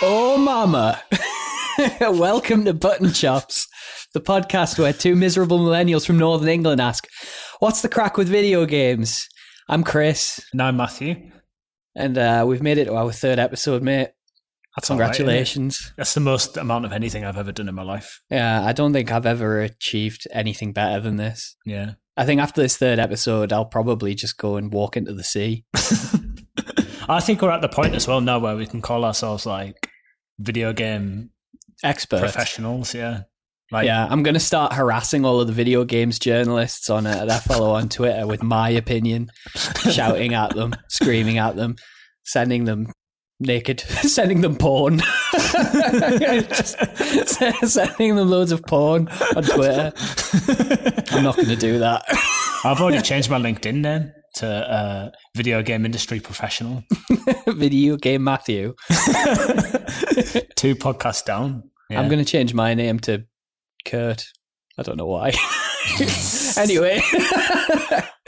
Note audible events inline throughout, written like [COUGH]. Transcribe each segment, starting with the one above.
Oh, mama. [LAUGHS] Welcome to Button Chops, the podcast where two miserable millennials from Northern England ask, What's the crack with video games? I'm Chris, No, I'm Matthew. and uh, we've made it to our third episode, mate. That's all right? Congratulations. That's the most amount of anything I've ever done in my life. Yeah, I don't think I've ever achieved anything better than this. Yeah. I think after this third episode, I'll probably just go and walk into the sea. [LAUGHS] I think we're at the point as well now where we can call ourselves like video game experts, professionals. Yeah. Like, Yeah, I'm going to start harassing all of the video games journalists on uh, that follow on Twitter with my opinion, [LAUGHS] shouting at them, screaming at them, sending them naked, [LAUGHS] sending them porn, Just [LAUGHS] sending them loads of porn on Twitter. I'm not going to do that. I've already changed my LinkedIn name to uh, video game industry professional. [LAUGHS] video game Matthew. Two podcasts down. Yeah. I'm going to change my name to Kurt. I don't know why. anyway.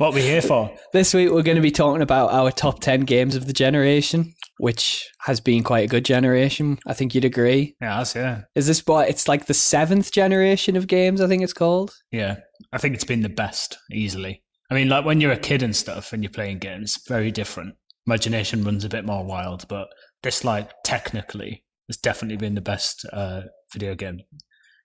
What are we here for? This week we're going to be talking about our top 10 games of the generation, which has been quite a good generation. I think you'd agree. Yeah, that's, yeah. Is this what it's like the seventh generation of games, I think it's called? Yeah. I think it's been the best, easily. I mean, like when you're a kid and stuff and you're playing games, very different. Imagination runs a bit more wild, but this, like, technically, has definitely been the best uh, video game.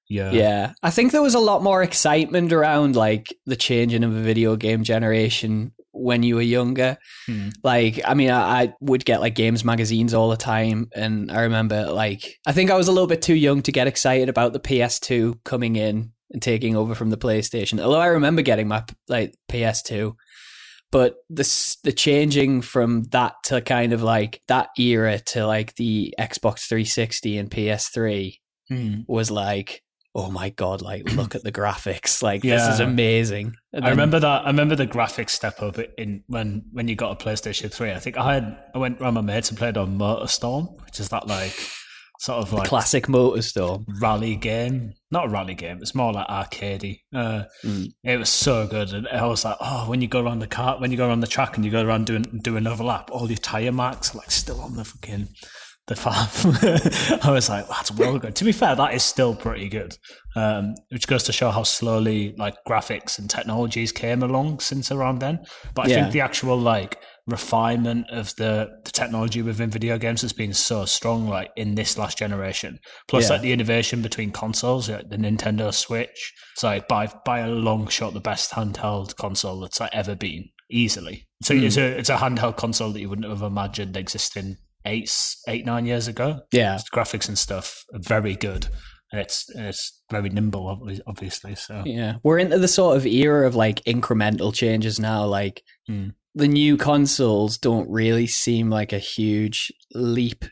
Yeah. Yeah. I think there was a lot more excitement around like the changing of a video game generation when you were younger. Hmm. Like, I mean, I, I would get like games magazines all the time. And I remember like, I think I was a little bit too young to get excited about the PS2 coming in and taking over from the PlayStation. Although I remember getting my like PS2. But the the changing from that to kind of like that era to like the Xbox 360 and PS3 Hmm. was like, oh my god, like look at the graphics, like this is amazing. I remember that. I remember the graphics step up in when when you got a PlayStation Three. I think I had I went around my mates and played on MotorStorm, which is that like sort of like classic MotorStorm. rally game. Not a rally game. It's more like arcadey. Uh, Mm. It was so good, and I was like, oh, when you go around the car, when you go around the track, and you go around doing do another lap, all your tire marks are like still on the fucking the farm. [LAUGHS] I was like, that's well good. To be fair, that is still pretty good. Um, which goes to show how slowly like graphics and technologies came along since around then. But I Yeah. think the actual like refinement of the, the technology within video games has been so strong, like in this last generation. Plus, Yeah. like the innovation between consoles, like the Nintendo Switch. It's like by by a long shot the best handheld console that's like ever been, easily. So Hmm. it's a it's a handheld console that you wouldn't have imagined existing eight eight nine years ago. Yeah, Its graphics and stuff are very good, and it's it's very nimble, obviously. So yeah. We're into the sort of era of like incremental changes now. Like Mm. the new consoles don't really seem like a huge leap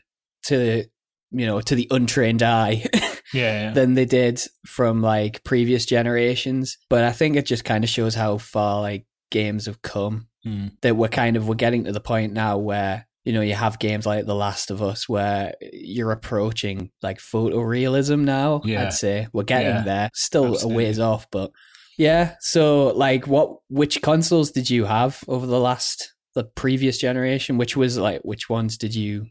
to you know to the untrained eye [LAUGHS] yeah, yeah. than they did from like previous generations. But I think it just kind of shows how far like games have come. Mm. that we're kind of we're getting to the point now where you know you have games like The Last of Us where you're approaching like photorealism now. Yeah. I'd say we're getting Yeah. there. Still Absolutely. a ways off, but yeah. So like, what which consoles did you have over the last the previous generation? Which was like which ones did you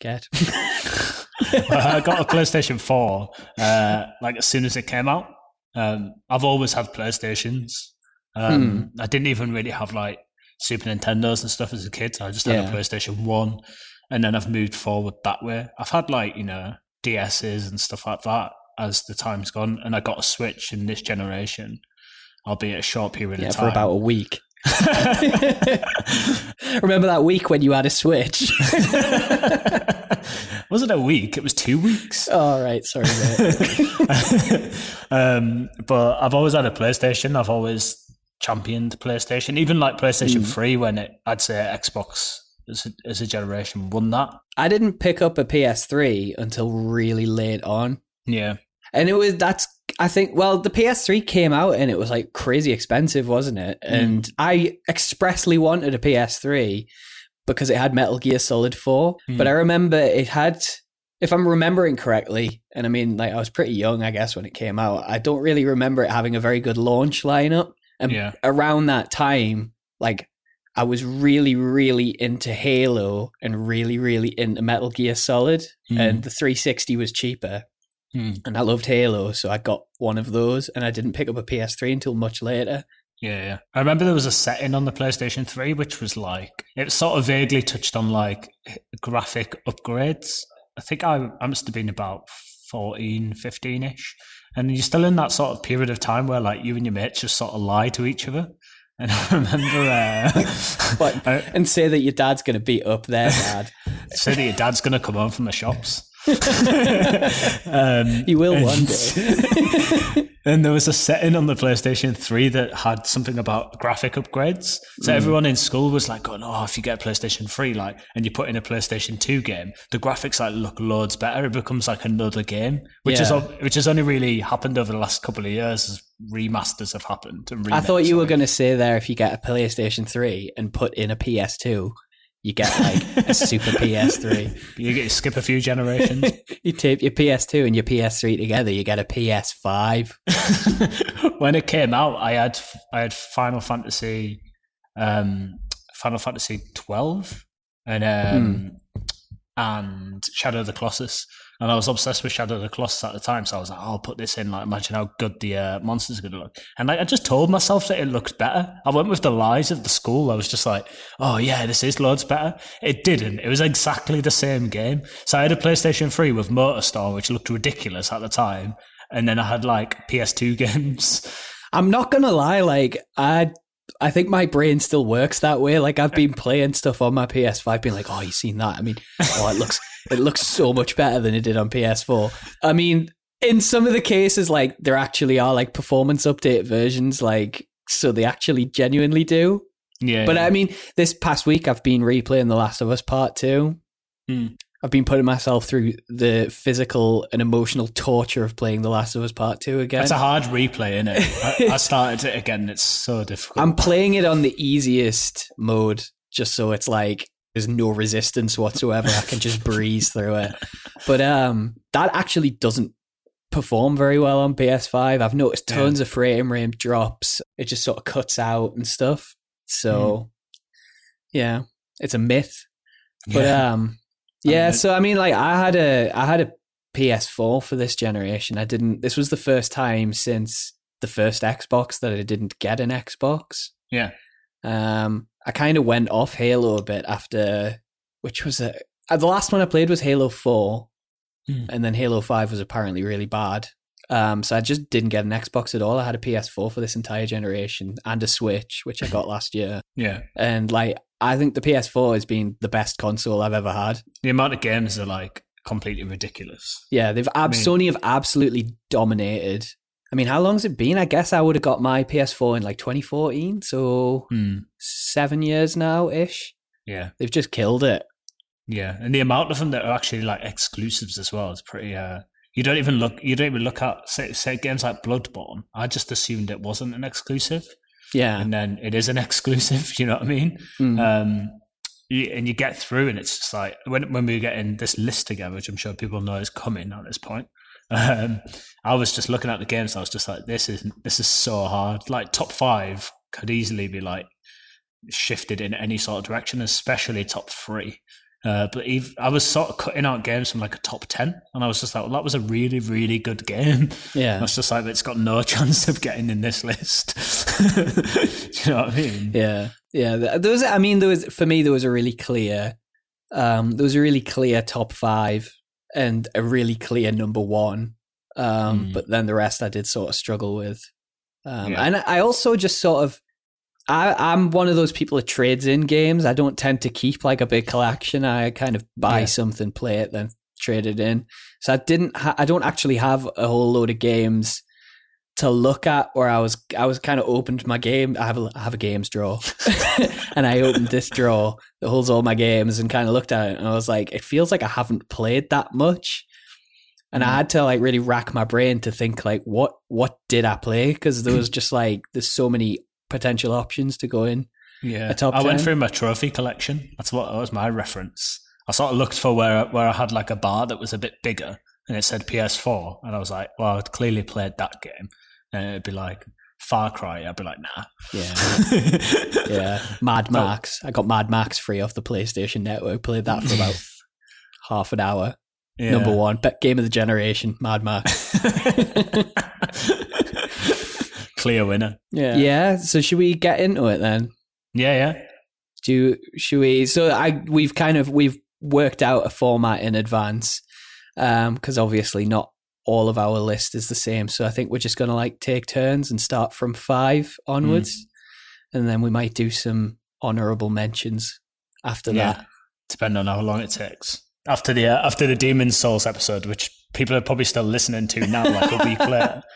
get? [LAUGHS] I got a PlayStation 4 uh, like as soon as it came out. Um, I've always had PlayStations. Um, I didn't even really have like Super Nintendos and stuff as a kid. I just had Yeah. a PlayStation 1 and then I've moved forward that way. I've had like, you know, DSs and stuff like that as the time's gone. And I got a Switch in this generation, albeit a short period yeah, of for about a week. [LAUGHS] [LAUGHS] Remember that week when you had a Switch? [LAUGHS] was it a week? It was two weeks. All right, sorry. Um, but I've always had a PlayStation. I've always championed PlayStation, even like PlayStation Mm. Three when it, I'd say Xbox as a, as a generation won that. I didn't pick up a PS3 until really late on. Yeah, And it was that's I think well the PS3 came out and it was like crazy expensive, wasn't it? And I expressly wanted a PS3 because it had Metal Gear Solid 4, Mm. but I remember it had if I'm remembering correctly, and I mean, like I was pretty young, I guess, when it came out. I don't really remember it having a very good launch lineup. And Yeah. around that time, like I was really, really into Halo and really, really into Metal Gear Solid, Hmm. and the 360 was cheaper. Hmm. And I loved Halo, so I got one of those, and I didn't pick up a PS3 until much later. Yeah, yeah. I remember there was a setting on the PlayStation 3 which was like it sort of vaguely touched on like graphic upgrades. I think I, I must have been about 14, 15 ish. And you're still in that sort of period of time where like you and your mates just sort of lie to each other. And I remember uh, [LAUGHS] But [LAUGHS] and say that your dad's going to beat up their dad. [LAUGHS] say that your dad's going to come home from the shops. um, He will one day. And there was a setting on the PlayStation 3 that had something about graphic upgrades. So Mm. everyone in school was like, going, oh, if you get a PlayStation 3, like, and you put in a PlayStation 2 game, the graphics like look loads better. It becomes like another game, which is which has only really happened over the last couple of years as remasters have happened. And I thought you were going to say there if you get a PlayStation 3 and put in a PS2, you get like a super [LAUGHS] PS3. you get skip a few generations. [LAUGHS] You tape your PS2 and your PS3 together, you get a PS5. [LAUGHS] when it came out, I had I had Final Fantasy, um, Final Fantasy twelve, and um, and Shadow of the Colossus, and I was obsessed with Shadow of the Colossus at the time. So I was like, oh, I'll put this in. Like, imagine how good the uh, monsters are going to look. And like, I just told myself that it looked better. I went with the lies of the school. I was just like, oh yeah, this is loads better. It didn't. It was exactly the same game. So I had a PlayStation Three with MotorStorm, which looked ridiculous at the time. And then I had like PS2 [LAUGHS] games. I'm not going to lie, like, I. I think my brain still works that way. Like I've been playing stuff on my PS5, being like, "Oh, you seen that? I mean, oh, it looks it looks so much better than it did on PS4." I mean, in some of the cases, like there actually are like performance update versions, like so they actually genuinely do. Yeah. But I mean, this past week I've been replaying The Last of Us Part Two. Hmm. I've been putting myself through the physical and emotional torture of playing The Last of Us Part Two again. It's a hard replay, isn't it? I, [LAUGHS] I started it again. It's so difficult. I'm playing it on the easiest mode, just so it's like there's no resistance whatsoever. I can just breeze through it. But um, that actually doesn't perform very well on PS5. I've noticed Yeah. tons of frame rate drops. It just sort of cuts out and stuff. So, yeah, it's a myth. But Yeah. um, yeah. mean, So I mean, like, I had a I had a PS4 for this generation. I didn't. This was the first time since the first Xbox that I didn't get an Xbox. yeah. Um, I kind of went off Halo a bit after, which was a uh, the last one I played was Halo Four, Hmm. and then Halo Five was apparently really bad. Um, so I just didn't get an Xbox at all. I had a PS4 for this entire generation and a Switch, which I got [LAUGHS] last year. Yeah. And like, I think the PS4 has been the best console I've ever had. The amount of games are like completely ridiculous. Yeah, they've ab- mean- Sony have absolutely dominated. I mean, how long's it been? I guess I would have got my PS4 in like 2014, so Hmm. seven years now ish. Yeah. They've just killed it. Yeah. And the amount of them that are actually like exclusives as well is pretty. uh You don't even look. You don't even look at say, say games like Bloodborne. I just assumed it wasn't an exclusive, Yeah, and then it is an [LAUGHS] exclusive. You know what I mean? Mm. Um, and you get through, and it's just like when when we were getting this list together, which I'm sure people know is coming at this point. Um, I was just looking at the games. I was just like, this is this is so hard. Like top five could easily be like shifted in any sort of direction, especially top three. Uh, but ev I was sort of cutting out games from like a top ten, and I was just like, well, that was a really, really good game. I yeah, was just like, it's got no [LAUGHS] chance of getting in this list. [LAUGHS] Do you know what I mean? yeah, yeah. There was, I mean, there was for me there was a really clear, um, there was a really clear top five and a really clear number one. Um, Mm. but then the rest I did sort of struggle with. Um, Yeah. and I also just sort of, I, I'm one of those people that trades in games. I don't tend to keep like a big collection. I kind of buy Yeah. something, play it, then trade it in. So I didn't, ha- I don't actually have a whole load of games to look at where I was I was kind of opened my game. I have a I have a games drawer, [LAUGHS] and I opened this drawer that holds all my games and kind of looked at it, and I was like, it feels like I haven't played that much, and I Mm. had to like really rack my brain to think like what what did I play because there was [CLEARS THROAT] just like there's so many potential options to go in. Yeah, I went 10? through my trophy collection. That's what that was my reference. I sort of looked for where where I had like a bar that was a bit bigger and it said PS4, and I was like, well, I'd clearly played that game, and it'd be like Far Cry. I'd be like, nah. Yeah. [LAUGHS] yeah. Mad Max. I got Mad Max free off the PlayStation Network. Played that for about [LAUGHS] half an hour. Yeah. Number one, be- game of the generation, Mad Max. [LAUGHS] Clear winner. Yeah. yeah. So should we get into it then? Yeah, yeah. Do should we? So I we've kind of we've worked out a format in advance because obviously not all of our list is the same. So I think we're just going to like take turns and start from five onwards, and then we might do some honorable mentions after Yeah. that. Depending on how long it takes. After the uh, after the Demon Souls episode, which people are probably still listening to now, like a week later. [LAUGHS]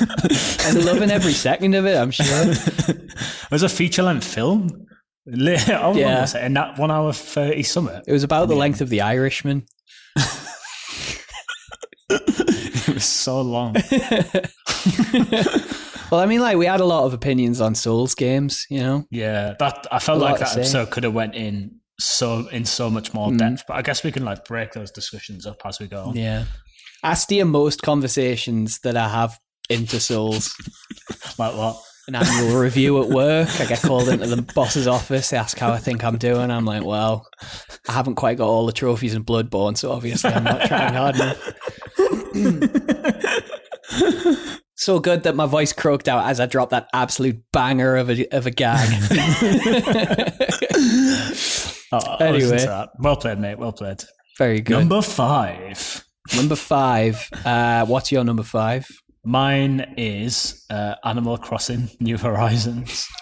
[LAUGHS] And loving every second of it, I'm sure. [LAUGHS] it was a feature length film. Long Yeah. In that one hour thirty summit. It was about the length of the Irishman. [LAUGHS] It was so long. [LAUGHS] Well, I mean, like we had a lot of opinions on Souls games, you know. Yeah, that I felt A like that episode could have went in so in so much more Mhm. depth. But I guess we can like break those discussions up as we go. on. Yeah. I steer most conversations that I have into Souls. [LAUGHS] Like what? An annual review at work. I get called into the boss's office. They ask how I think I'm doing. I'm like, well, I haven't quite got all the trophies in Bloodborne, so obviously I'm not trying hard enough. so good that my voice croaked out as I dropped that absolute banger of a of a gag. [LAUGHS] Oh, Anyway. well played, mate. Well played. Very good. Number five. Number five. Uh, what's your number five? Mine is uh, Animal Crossing: New Horizons. [LAUGHS]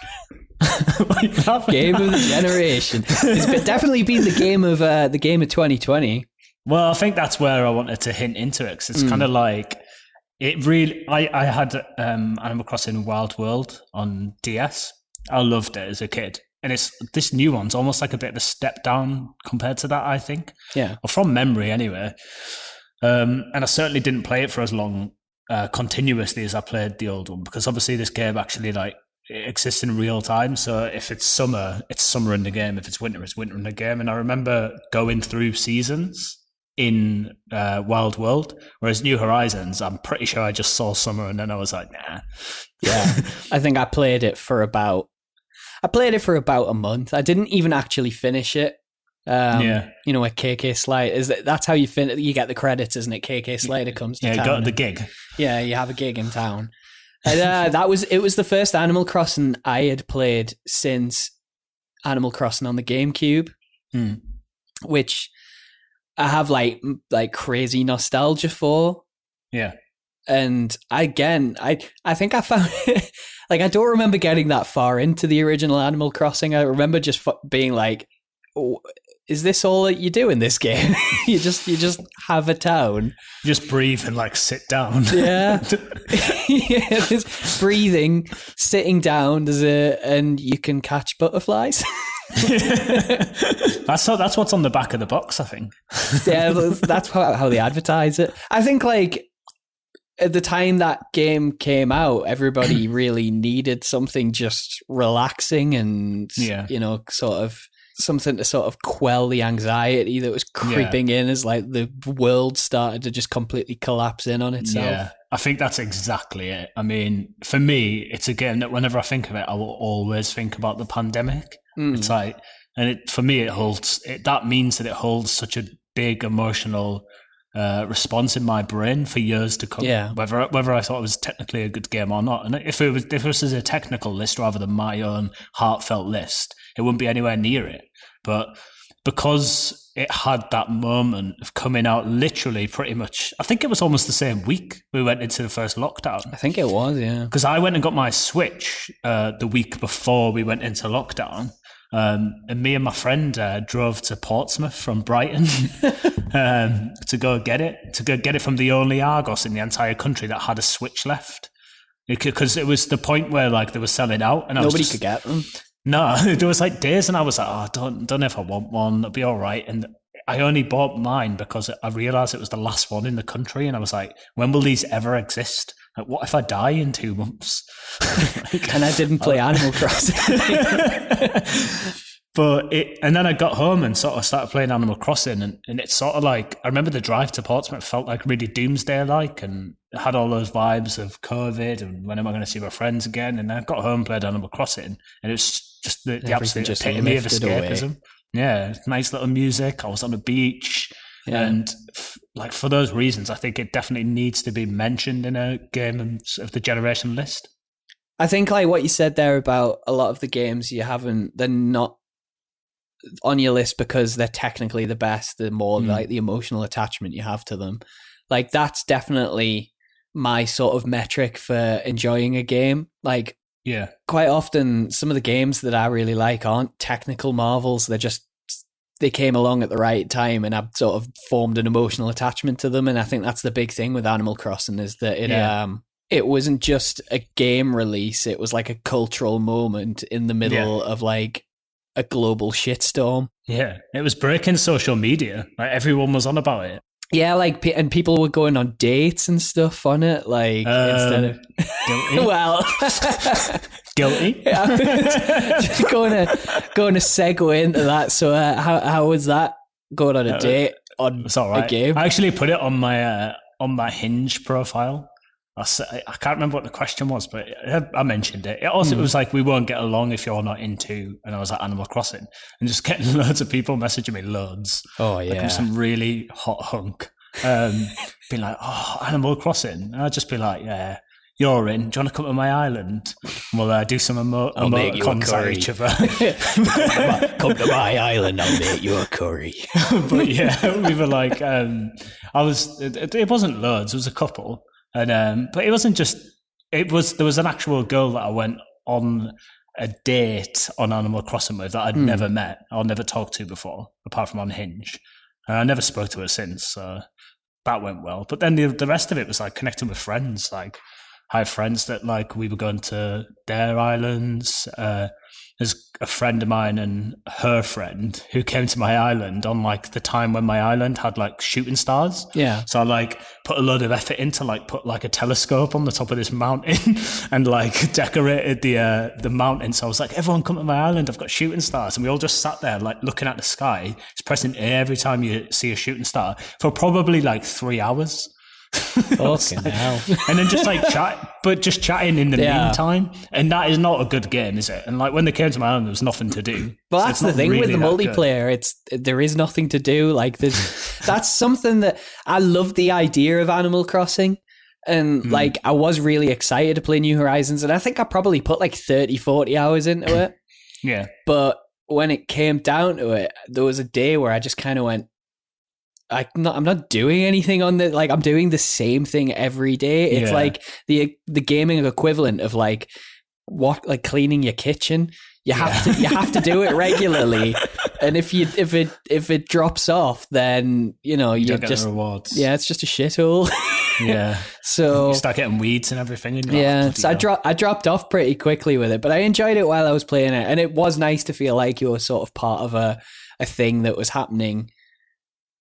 What are you laughing Game of the generation. It's definitely been the game of uh, the game of 2020. Well, I think that's where I wanted to hint into it because it's Mm. kind of like it really. I I had um, Animal Crossing Wild World on DS. I loved it as a kid, and it's this new one's almost like a bit of a step down compared to that. I think, Yeah. or from memory anyway. Um, and I certainly didn't play it for as long uh, continuously as I played the old one because obviously this game actually like it exists in real time. So if it's summer, it's summer in the game. If it's winter, it's winter in the game. And I remember going through seasons in uh, Wild World, whereas New Horizons, I'm pretty sure I just saw summer and then I was like, nah. Yeah. [LAUGHS] I think I played it for about I played it for about a month. I didn't even actually finish it. Um, Yeah. You know, a KK Slider is that that's how you fin- you get the credits, isn't it? KK Slider comes to Yeah, got the and- gig. yeah, you have a gig in town. And, uh, that was it. Was the first Animal Crossing I had played since Animal Crossing on the GameCube, Hmm. which I have like like crazy nostalgia for. Yeah. and again i i think i found [LAUGHS] like i don't remember getting that far into the original animal crossing i remember just f- being like oh, is this all that you do in this game [LAUGHS] you just you just have a town Just breathe and like sit down. [LAUGHS] yeah [LAUGHS] yeah breathing sitting down there's a and you can catch butterflies that's how, that's what's on the back of the box, I think. yeah, that's- that's how, how they advertise it. I think like at the time that game came out, everybody [CLEARS THROAT] really needed something just relaxing and Yeah. you know, sort of something to sort of quell the anxiety that was creeping in as like the world started to just completely collapse in on itself. Yeah, I think that's exactly it. I mean, for me, it's a game that whenever I think of it, I will always think about the pandemic. Mm. It's like, and it, for me, it holds. It, that means that it holds such a big emotional uh, response in my brain for years to come. Yeah. Whether whether I thought it was technically a good game or not, and if it was if this is a technical list rather than my own heartfelt list, it wouldn't be anywhere near it. But because it had that moment of coming out literally pretty much I think it was almost the same week we went into the first lockdown I think it was, yeah. because I went and got my Switch uh, the week before we went into lockdown. Um, and me and my friend uh, drove to Portsmouth from Brighton [LAUGHS] um, to go get it, to go get it from the only Argos in the entire country that had a Switch left. Because it was the point where like they were selling out, and I was Nobody just- could get them. no, [LAUGHS] there was like days, and I was like, "Oh, don't don't know if I want one. It'll be all right." And I only bought mine because I realized it was the last one in the country, and I was like, "When will these ever exist? Like, what if I die in two months?" [LAUGHS] Like- And I didn't play Animal Crossing. [LAUGHS] but it, and then I got home and sort of started playing Animal Crossing, and, and it's sort of like I remember the drive to Portsmouth felt like really doomsday like, and had all those vibes of COVID and when am I going to see my friends again? And I got home, played Animal Crossing, and it was just the, the absolute just epitome of lifted away. escapism. Yeah, nice little music. I was on the beach. Yeah. And like for those reasons, I think it definitely needs to be mentioned in a game of the generation list. I think like what you said there about a lot of the games you haven't they're not on your list because they're technically the best, the more Mm. like the emotional attachment you have to them. Like that's definitely my sort of metric for enjoying a game. Like Yeah, quite often some of the games that I really like aren't technical marvels. They're just they came along at the right time and I've sort of formed an emotional attachment to them. And I think that's the big thing with Animal Crossing is that it Yeah. um it wasn't just a game release, it was like a cultural moment in the middle of like a global shitstorm. yeah. It was breaking social media. Like everyone was on about it. Yeah, like and people were going on dates and stuff on it, like instead Um, of Guilty. [LAUGHS] well, [LAUGHS] Guilty. [LAUGHS] Just going to going to segue into that. So, uh, how how was that going on a Uh, date on It's all right. a game? I actually put it on my uh, on my Hinge profile. I, s- I- I can't remember what the question was, but I, I mentioned it. It also it was like we won't get along if you're not into, and I was at Animal Crossing, and just getting [LAUGHS] loads of people messaging me loads. oh Like yeah, I'm some really hot hunk, um, being like, "Oh, Animal Crossing," and I'd just be like, "Yeah." You're in. Do you want to come to my island? We'll uh, do some emo- I'll emoticons at each other. [LAUGHS] come to my island. I'll make you a curry. [LAUGHS] but yeah, we were like, um, I was. It, it wasn't loads. It was a couple, and um, but it wasn't just. It was there was an actual girl that I went on a date on Animal Crossing with that I'd Hmm. never met or never talked to before, apart from on Hinge, and I never spoke to her since. So that went well. But then the the rest of it was like connecting with friends. Like I have friends that like we were going to their islands. Uh, there's a friend of mine and her friend who came to my island on like the time when my island had like shooting stars. Yeah, So I like put a lot of effort into like put like a telescope on the top of this mountain [LAUGHS] and like decorated the uh, the mountain. So I was like, everyone come to my island. I've got shooting stars, and we all just sat there like looking at the sky, just pressing A every time you see a shooting star for probably like three hours. [LAUGHS] fucking hell. and then just like chat, but just chatting in the Yeah. meantime. And that is not a good game, is it? And like when they came to my island, there was nothing to do. Well, So that's the thing with the that good. multiplayer. It's there is nothing to do. Like there's [LAUGHS] that's something that I love the idea of Animal Crossing. And Hmm. like I was really excited to play New Horizons and I think I probably put like 30 40 hours into [LAUGHS] it. Yeah, But when it came down to it, there was a day where I just kind of went, I not, I'm not doing anything on the like I'm doing the same thing every day. It's Yeah. like the the gaming equivalent of like what like cleaning your kitchen. You have Yeah. to you have to do it regularly, [LAUGHS] and if you if it if it drops off, then you know you you don't just rewards. yeah, it's just a shithole. yeah. [LAUGHS] so You start getting weeds and everything. And yeah, "Oh, so I hell." dropped I dropped off pretty quickly with it, but I enjoyed it while I was playing it, and it was nice to feel like you were sort of part of a a thing that was happening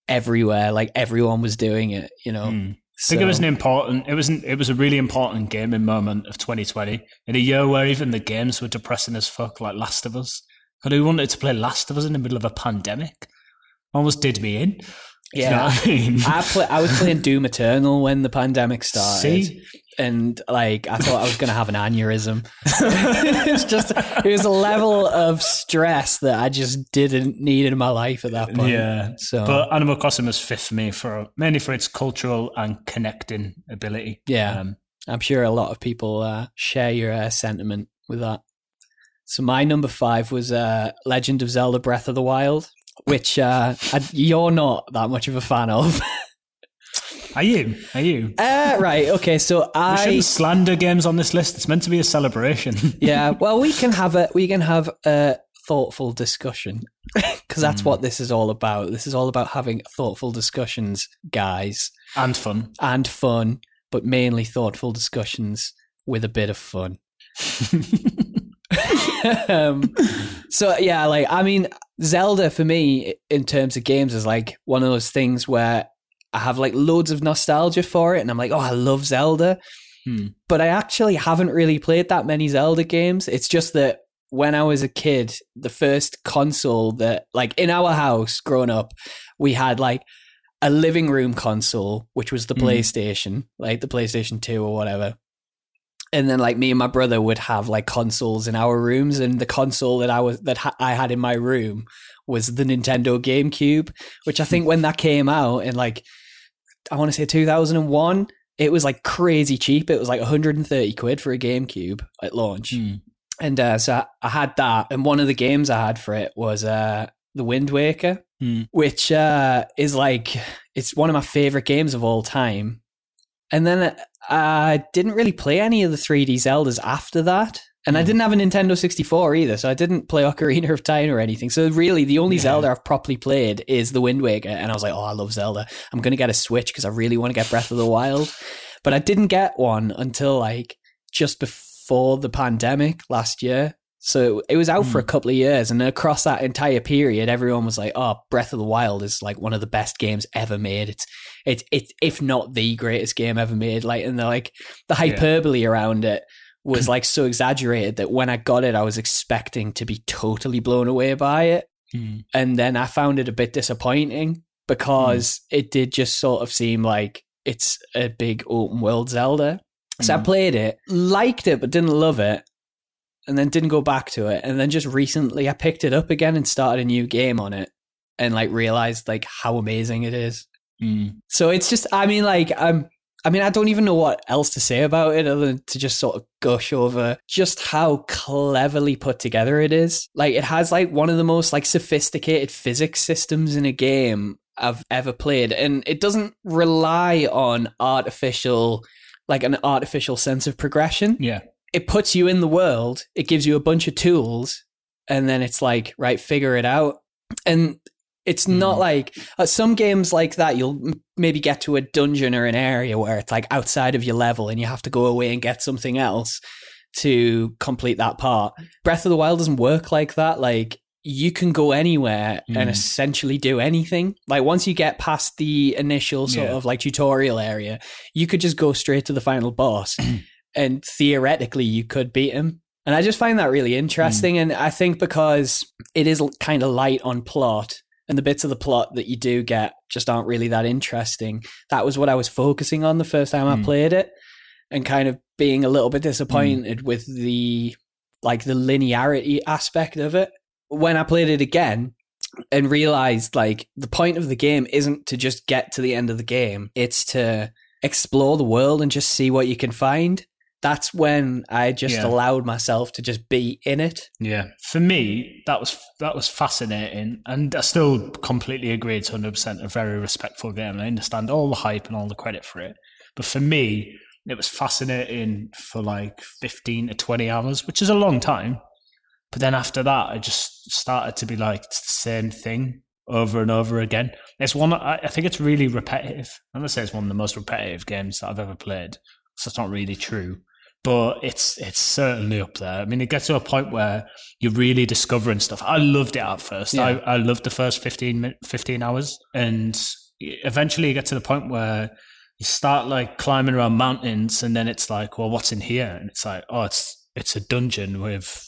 everywhere, like everyone was doing it. You know, Hmm. I think it was an important. It was an, it was a really important gaming moment of 2020 in a year where even the games were depressing as fuck, like Last of Us. But who wanted to play Last of Us in the middle of a pandemic? Almost did me in. Do you know yeah. I mean? I play, I was playing [LAUGHS] Doom Eternal when the pandemic started. See? And like I thought I was going to have an aneurysm. [LAUGHS] it's just it was a level of stress that I just didn't need in my life at that point. Yeah. So But Animal Crossing was fifth for me for mainly for its cultural and connecting ability. Yeah. Um, I'm sure a lot of people uh, share your uh, sentiment with that. So my number five was uh, Legend of Zelda: Breath of the Wild, which uh, I, you're not that much of a fan of. [LAUGHS] are you? Are you? uh, right. Okay. So We I shouldn't slander games on this list. It's meant to be a celebration. [LAUGHS] yeah. Well, we can have a we can have a thoughtful discussion because that's what this is all about. This is all about having thoughtful discussions, guys, and fun. and fun, but mainly thoughtful discussions with a bit of fun. [LAUGHS] um, so yeah, like I mean, Zelda for me in terms of games is like one of those things where I have like loads of nostalgia for it, and I'm like, oh, I love Zelda, Hmm. but I actually haven't really played that many Zelda games. It's just that when I was a kid, the first console that, like, in our house growing up, we had like a living room console, which was the Mm. PlayStation, like the PlayStation 2 or whatever. And then, like, me and my brother would have like consoles in our rooms, and the console that I was that ha- I had in my room was the Nintendo GameCube, which I [LAUGHS] think when that came out in like I want to say 2001, it was like crazy cheap. It was like 130 quid for a GameCube at launch. Mm. And uh, so I- I had that, and one of the games I had for it was uh, the Wind Waker, Hmm. which uh, is like it's one of my favorite games of all time. And then I didn't really play any of the 3D Zeldas after that. And I Hmm. didn't have a Nintendo 64 either, so I didn't play Ocarina of Time or anything. So really, the only Yeah. Zelda I've properly played is the Wind Waker. And I was like, oh, I love Zelda. I'm going to get a Switch because I really want to get Breath of the Wild. But I didn't get one until like just before the pandemic last year. So it was out for a couple of years, and across that entire period, everyone was like, "Oh, Breath of the Wild is like one of the best games ever made. It's it's it's if not the greatest game ever made." Like, and they're like the hyperbole around it was [LAUGHS] like so exaggerated that when I got it, I was expecting to be totally blown away by it, Mm. and then I found it a bit disappointing because it did just sort of seem like it's a big open world Zelda. So I Mm. played it, liked it, but didn't love it, and then didn't go back to it. And then just recently, I picked it up again and started a new game on it, and like realized like how amazing it is. Mm. So it's just, I mean, like I'm. I mean, I don't even know what else to say about it other than to just sort of gush over just how cleverly put together it is. Like it has like one of the most like sophisticated physics systems in a game I've ever played and it doesn't rely on artificial like an artificial sense of progression. Yeah. It puts you in the world, it gives you a bunch of tools and then it's like, right, figure it out. And it's not Mhm. like uh, some games like that you'll m- maybe get to a dungeon or an area where it's like outside of your level and you have to go away and get something else to complete that part breath of the wild doesn't work like that like you can go anywhere and Mm. essentially do anything like once you get past the initial sort Yeah. of like tutorial area you could just go straight to the final boss [CLEARS THROAT] and theoretically you could beat him and i just find that really interesting and i think because it is kind of light on plot and the bits of the plot that you do get just aren't really that interesting. That was what I was focusing on the first time I Mm. played it, and kind of being a little bit disappointed with the like the linearity aspect of it. When I played it again and realized like the point of the game isn't to just get to the end of the game, it's to explore the world and just see what you can find. That's when I just Yeah. allowed myself to just be in it. Yeah, for me, that was that was fascinating, and I still completely agree. It's hundred percent a very respectful game. I understand all the hype and all the credit for it, but for me, it was fascinating for like fifteen to twenty hours, which is a long time. But then after that, I just started to be like it's the same thing over and over again. It's one I, I think it's really repetitive. I'm gonna say it's one of the most repetitive games that I've ever played. So that's not really true but it's it's certainly up there. I mean, it gets to a point where you're really discovering stuff. I loved it at first. Yeah. I, I loved the first 15, 15 hours, and eventually you get to the point where you start like climbing around mountains, and then it's like, well, what's in here? And it's like, oh, it's it's a dungeon with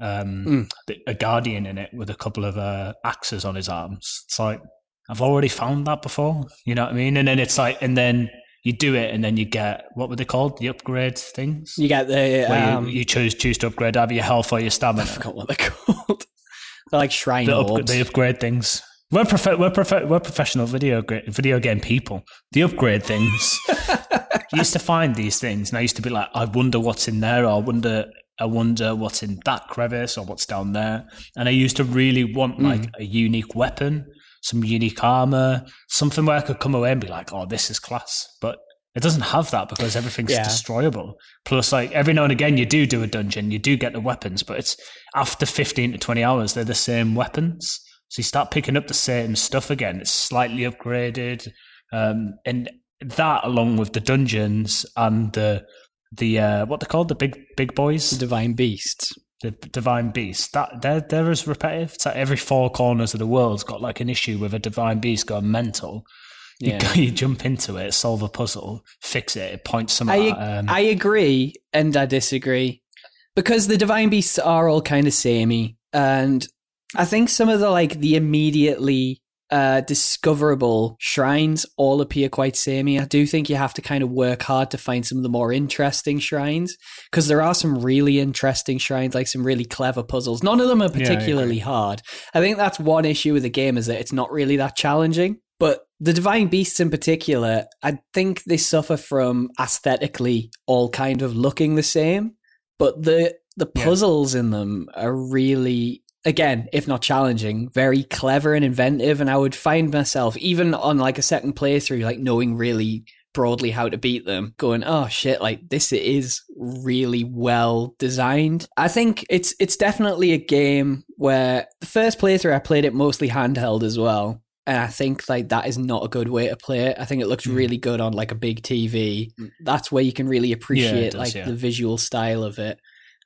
um, Mm. a guardian in it with a couple of uh, axes on his arms. It's like I've already found that before. You know what I mean? And then it's like, and then you do it, and then you get what were they called? The upgrade things. You get the um, you, you choose choose to upgrade either your health or your stamina I forgot what they're [LAUGHS] called. they're like shrine The, up, the upgrade things. We're prof- we're, prof- we're professional video gra- video game people. The upgrade things. [LAUGHS] you used to find these things, and I used to be like, I wonder what's in there, or I wonder, I wonder what's in that crevice, or what's down there. And I used to really want Mm. like a unique weapon, some unique armor, something where I could come away and be like, oh, this is class. But it doesn't have that because everything's Yeah. destroyable. Plus, like every now and again, you do do a dungeon, you do get the weapons, but it's after fifteen to twenty hours, they're the same weapons. So you start picking up the same stuff again. It's slightly upgraded, um, and that along with the dungeons and the the uh, what they're called the big big boys, the divine beasts. The divine beast. That they're they're as repetitive. It's like every four corners of the world's got like an issue with a divine beast going mental. You, Yeah. go, [LAUGHS] you jump into it, solve a puzzle, fix it, it points some. I um, I agree and I disagree. because the divine beasts are all kind of samey, and I think some of the like the immediately uh, discoverable shrines all appear quite samey. I do think you have to kind of work hard to find some of the more interesting shrines because there are some really interesting shrines, like some really clever puzzles. None of them are Yeah, I particularly hard. I think that's one issue with the game is that it's not really that challenging. But the divine beasts in particular, I think they suffer from aesthetically all kind of looking the same. But the the Yeah. puzzles in them are really again, if not challenging, very clever and inventive. And I would find myself, even on like a second playthrough, like knowing really broadly how to beat them, going, oh shit, like this is really well designed. I think it's it's definitely a game where the first playthrough I played it mostly handheld as well. And I think like that is not a good way to play it. I think it looks Mm. really good on like a big TV. That's where you can really appreciate does, like yeah. the visual style of it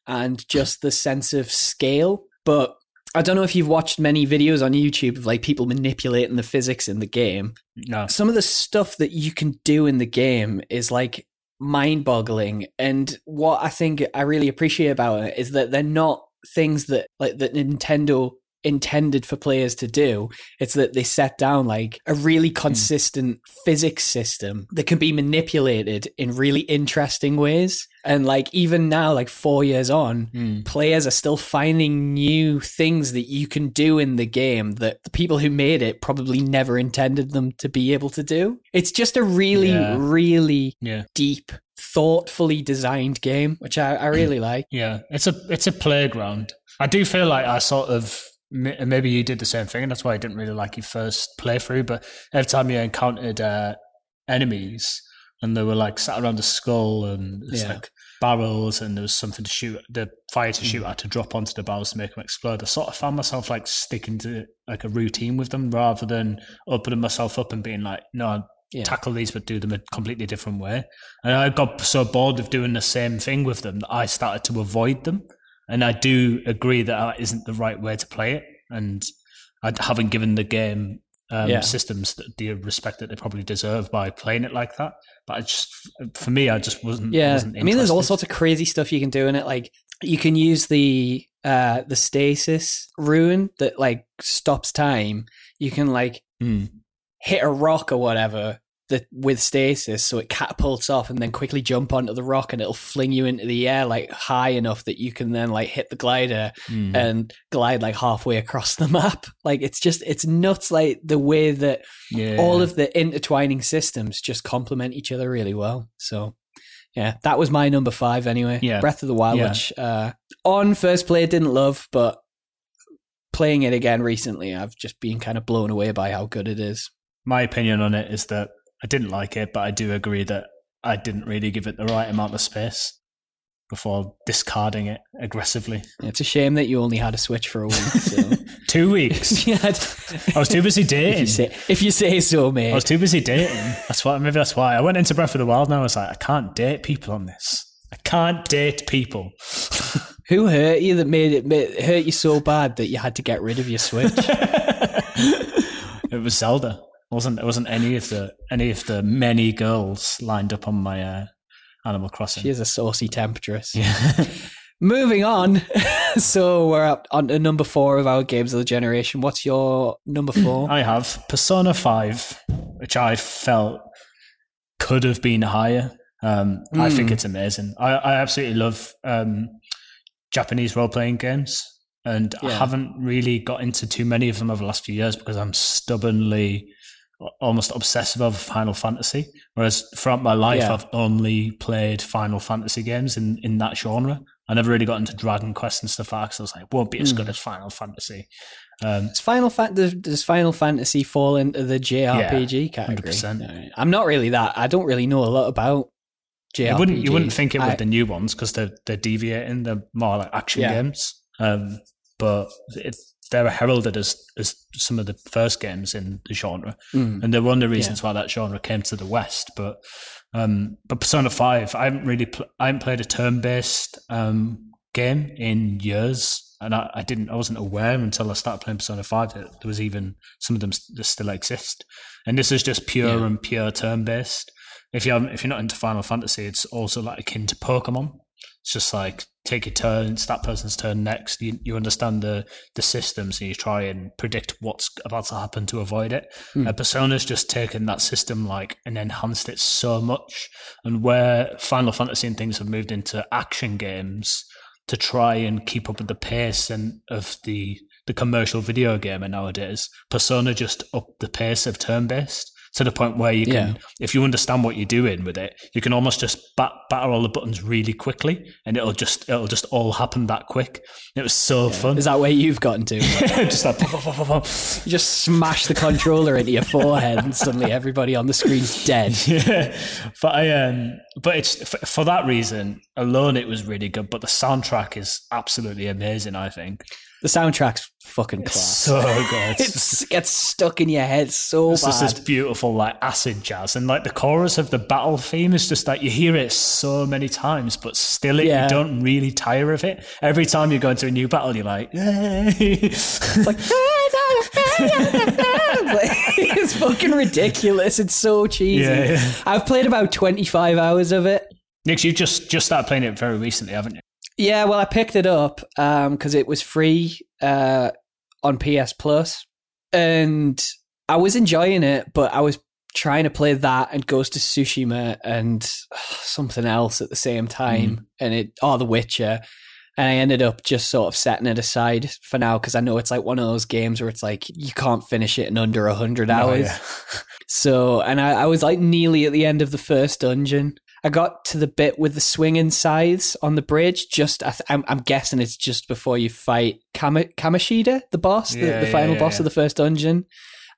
and just the sense of scale. But I don't know if you've watched many videos on YouTube of like people manipulating the physics in the game. No. Some of the stuff that you can do in the game is like mind boggling. And what I think I really appreciate about it is that they're not things that like that Nintendo intended for players to do. It's that they set down like a really consistent physics system that can be manipulated in really interesting ways. And like even now, like four years on, Mm. players are still finding new things that you can do in the game that the people who made it probably never intended them to be able to do. It's just a really, Yeah. really Yeah. deep, thoughtfully designed game, which I, I [CLEARS THROAT] really like. Yeah, it's a it's a playground. I do feel like I sort of maybe you did the same thing, and that's why I didn't really like your first playthrough. But every time you encountered uh, enemies and they were like sat around the skull and Yeah. like barrels and there was something to shoot, the fire to shoot at to drop onto the barrels to make them explode. I sort of found myself like sticking to like a routine with them rather than opening myself up and being like, no, Yeah. tackle these but do them a completely different way. And I got so bored of doing the same thing with them that I started to avoid them. And I do agree that that isn't the right way to play it. And I haven't given the game um, Yeah. systems the, respect that they probably deserve by playing it like that. But I just, for me, I just wasn't. Yeah, wasn't I mean, there's all sorts of crazy stuff you can do in it. Like you can use the uh the stasis rune that like stops time. You can like Mm. hit a rock or whatever that with stasis, so it catapults off and then quickly jump onto the rock, and it'll fling you into the air like high enough that you can then like hit the glider Mm. and glide like halfway across the [LAUGHS] map. Like it's just it's nuts. Like the way that yeah. all of the intertwining systems just complement each other really well. So yeah, that was my number five anyway. Yeah. Breath of the Wild, Yeah. which uh, on first play didn't love, but playing it again recently, I've just been kind of blown away by how good it is. my opinion on it is that I didn't like it, but I do agree that I didn't really give it the right amount of space before discarding it aggressively. It's a shame that you only had a Switch for a week. So. [LAUGHS] Two weeks. [LAUGHS] yeah, I was too busy [LAUGHS] if dating. you say if you say so, mate. I was too busy dating. That's why. Maybe that's why I went into Breath of the Wild. Now I was like, I can't date people on this. I can't date people. Who hurt you that made it made, hurt you so bad that you had to get rid of your Switch? it was Zelda. It wasn't it wasn't any of the any of the many girls lined up on my uh, Animal Crossing. she is a saucy temptress. yeah. [LAUGHS] Moving on. [LAUGHS] so we're up on to number four of our games of the generation. What's your number four? [CLEARS THROAT] I have Persona 5, which I felt could have been higher. Um, I think Mm. it's amazing. I, I absolutely love um, Japanese role playing games, and I haven't really got into too many of them over the last few years because I'm stubbornly, almost obsessive over Final Fantasy. Whereas throughout my life, Yeah. I've only played Final Fantasy games in, in that genre. I never really got into Dragon Quest and stuff like that 'cause I was like, won't be as Mm. good as Final Fantasy. Um, Does Final Fa- does, Final Fantasy fall into the JRPG category? 100%. No, I'm not really that. I don't really know a lot about JRPG. You wouldn't you wouldn't think it with I- the new ones because they're they're deviating. They're more like action Yeah. games. Um, but it, they're heralded as as some of the first games in the genre, Mm. and they're one of the reasons why that genre came to the West. But um, but Persona Five, I haven't really pl- I haven't played a turn based um game in years. And I, I didn't, I wasn't aware until I started playing Persona 5 that there was even some of them that still exist. And this is just pure Yeah. and pure turn based if you're if you're not into Final Fantasy, it's also like akin to Pokemon. It's just like take your turn, it's that person's turn next. You, you understand the the systems and you try and predict what's about to happen to avoid it. Hmm. Uh, Persona's just taken that system like and enhanced it so much. And where Final Fantasy and things have moved into action games to try and keep up with the pace and of the the commercial video gamer nowadays, Persona just upped the pace of turn based to the point where you can, Yeah. if you understand what you're doing with it, you can almost just bat, batter all the buttons really quickly, and it'll just it'll just all happen that quick. It was so fun. Is that where you've gotten to? [LAUGHS] just like pop. You just smash the controller into your forehead, and suddenly everybody on the screen's dead. [LAUGHS] yeah, but I um, but it's for, for that reason alone, it was really good. But the soundtrack is absolutely amazing. I think The soundtrack's fucking class. so good. [LAUGHS] it gets stuck in your head so It's just this bad. beautiful like acid jazz, and like the chorus of the battle theme is just like you hear it so many times, but still it, Yeah. you don't really tire of it. Every time you go into a new battle, you're like, Yay. [LAUGHS] It's like [LAUGHS] it's fucking ridiculous. It's so cheesy. Yeah, yeah. I've played about twenty five hours of it. Nick, you've just just started playing it very recently, haven't you? Yeah, well, I picked it up because it was free uh, on PS Plus, and I was enjoying it, but I was trying to play that and Ghost of Tsushima and something else at the same time, and it or The Witcher, and I ended up just sort of setting it aside for now because I know it's like one of those games where it's like you can't finish it in under a hundred hours. Oh, yeah. [LAUGHS] So, and I, I was like nearly at the end of the first dungeon. I got to the bit with the swinging scythes on the bridge. Just, I th- I'm, I'm guessing it's just before you fight Kama- Kamoshida, the boss, the, Yeah, the yeah, final yeah, boss of the first dungeon.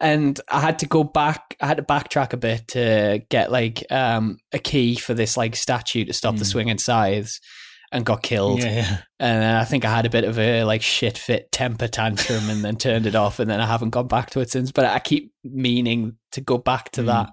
And I had to go back. I had to backtrack a bit to get like um, a key for this like statue to stop the Mm. swinging scythes, and got killed. Yeah, yeah. And then I think I had a bit of a like shit fit temper tantrum and then turned it off. And then I haven't gone back to it since. But I keep meaning to go back to Mm. that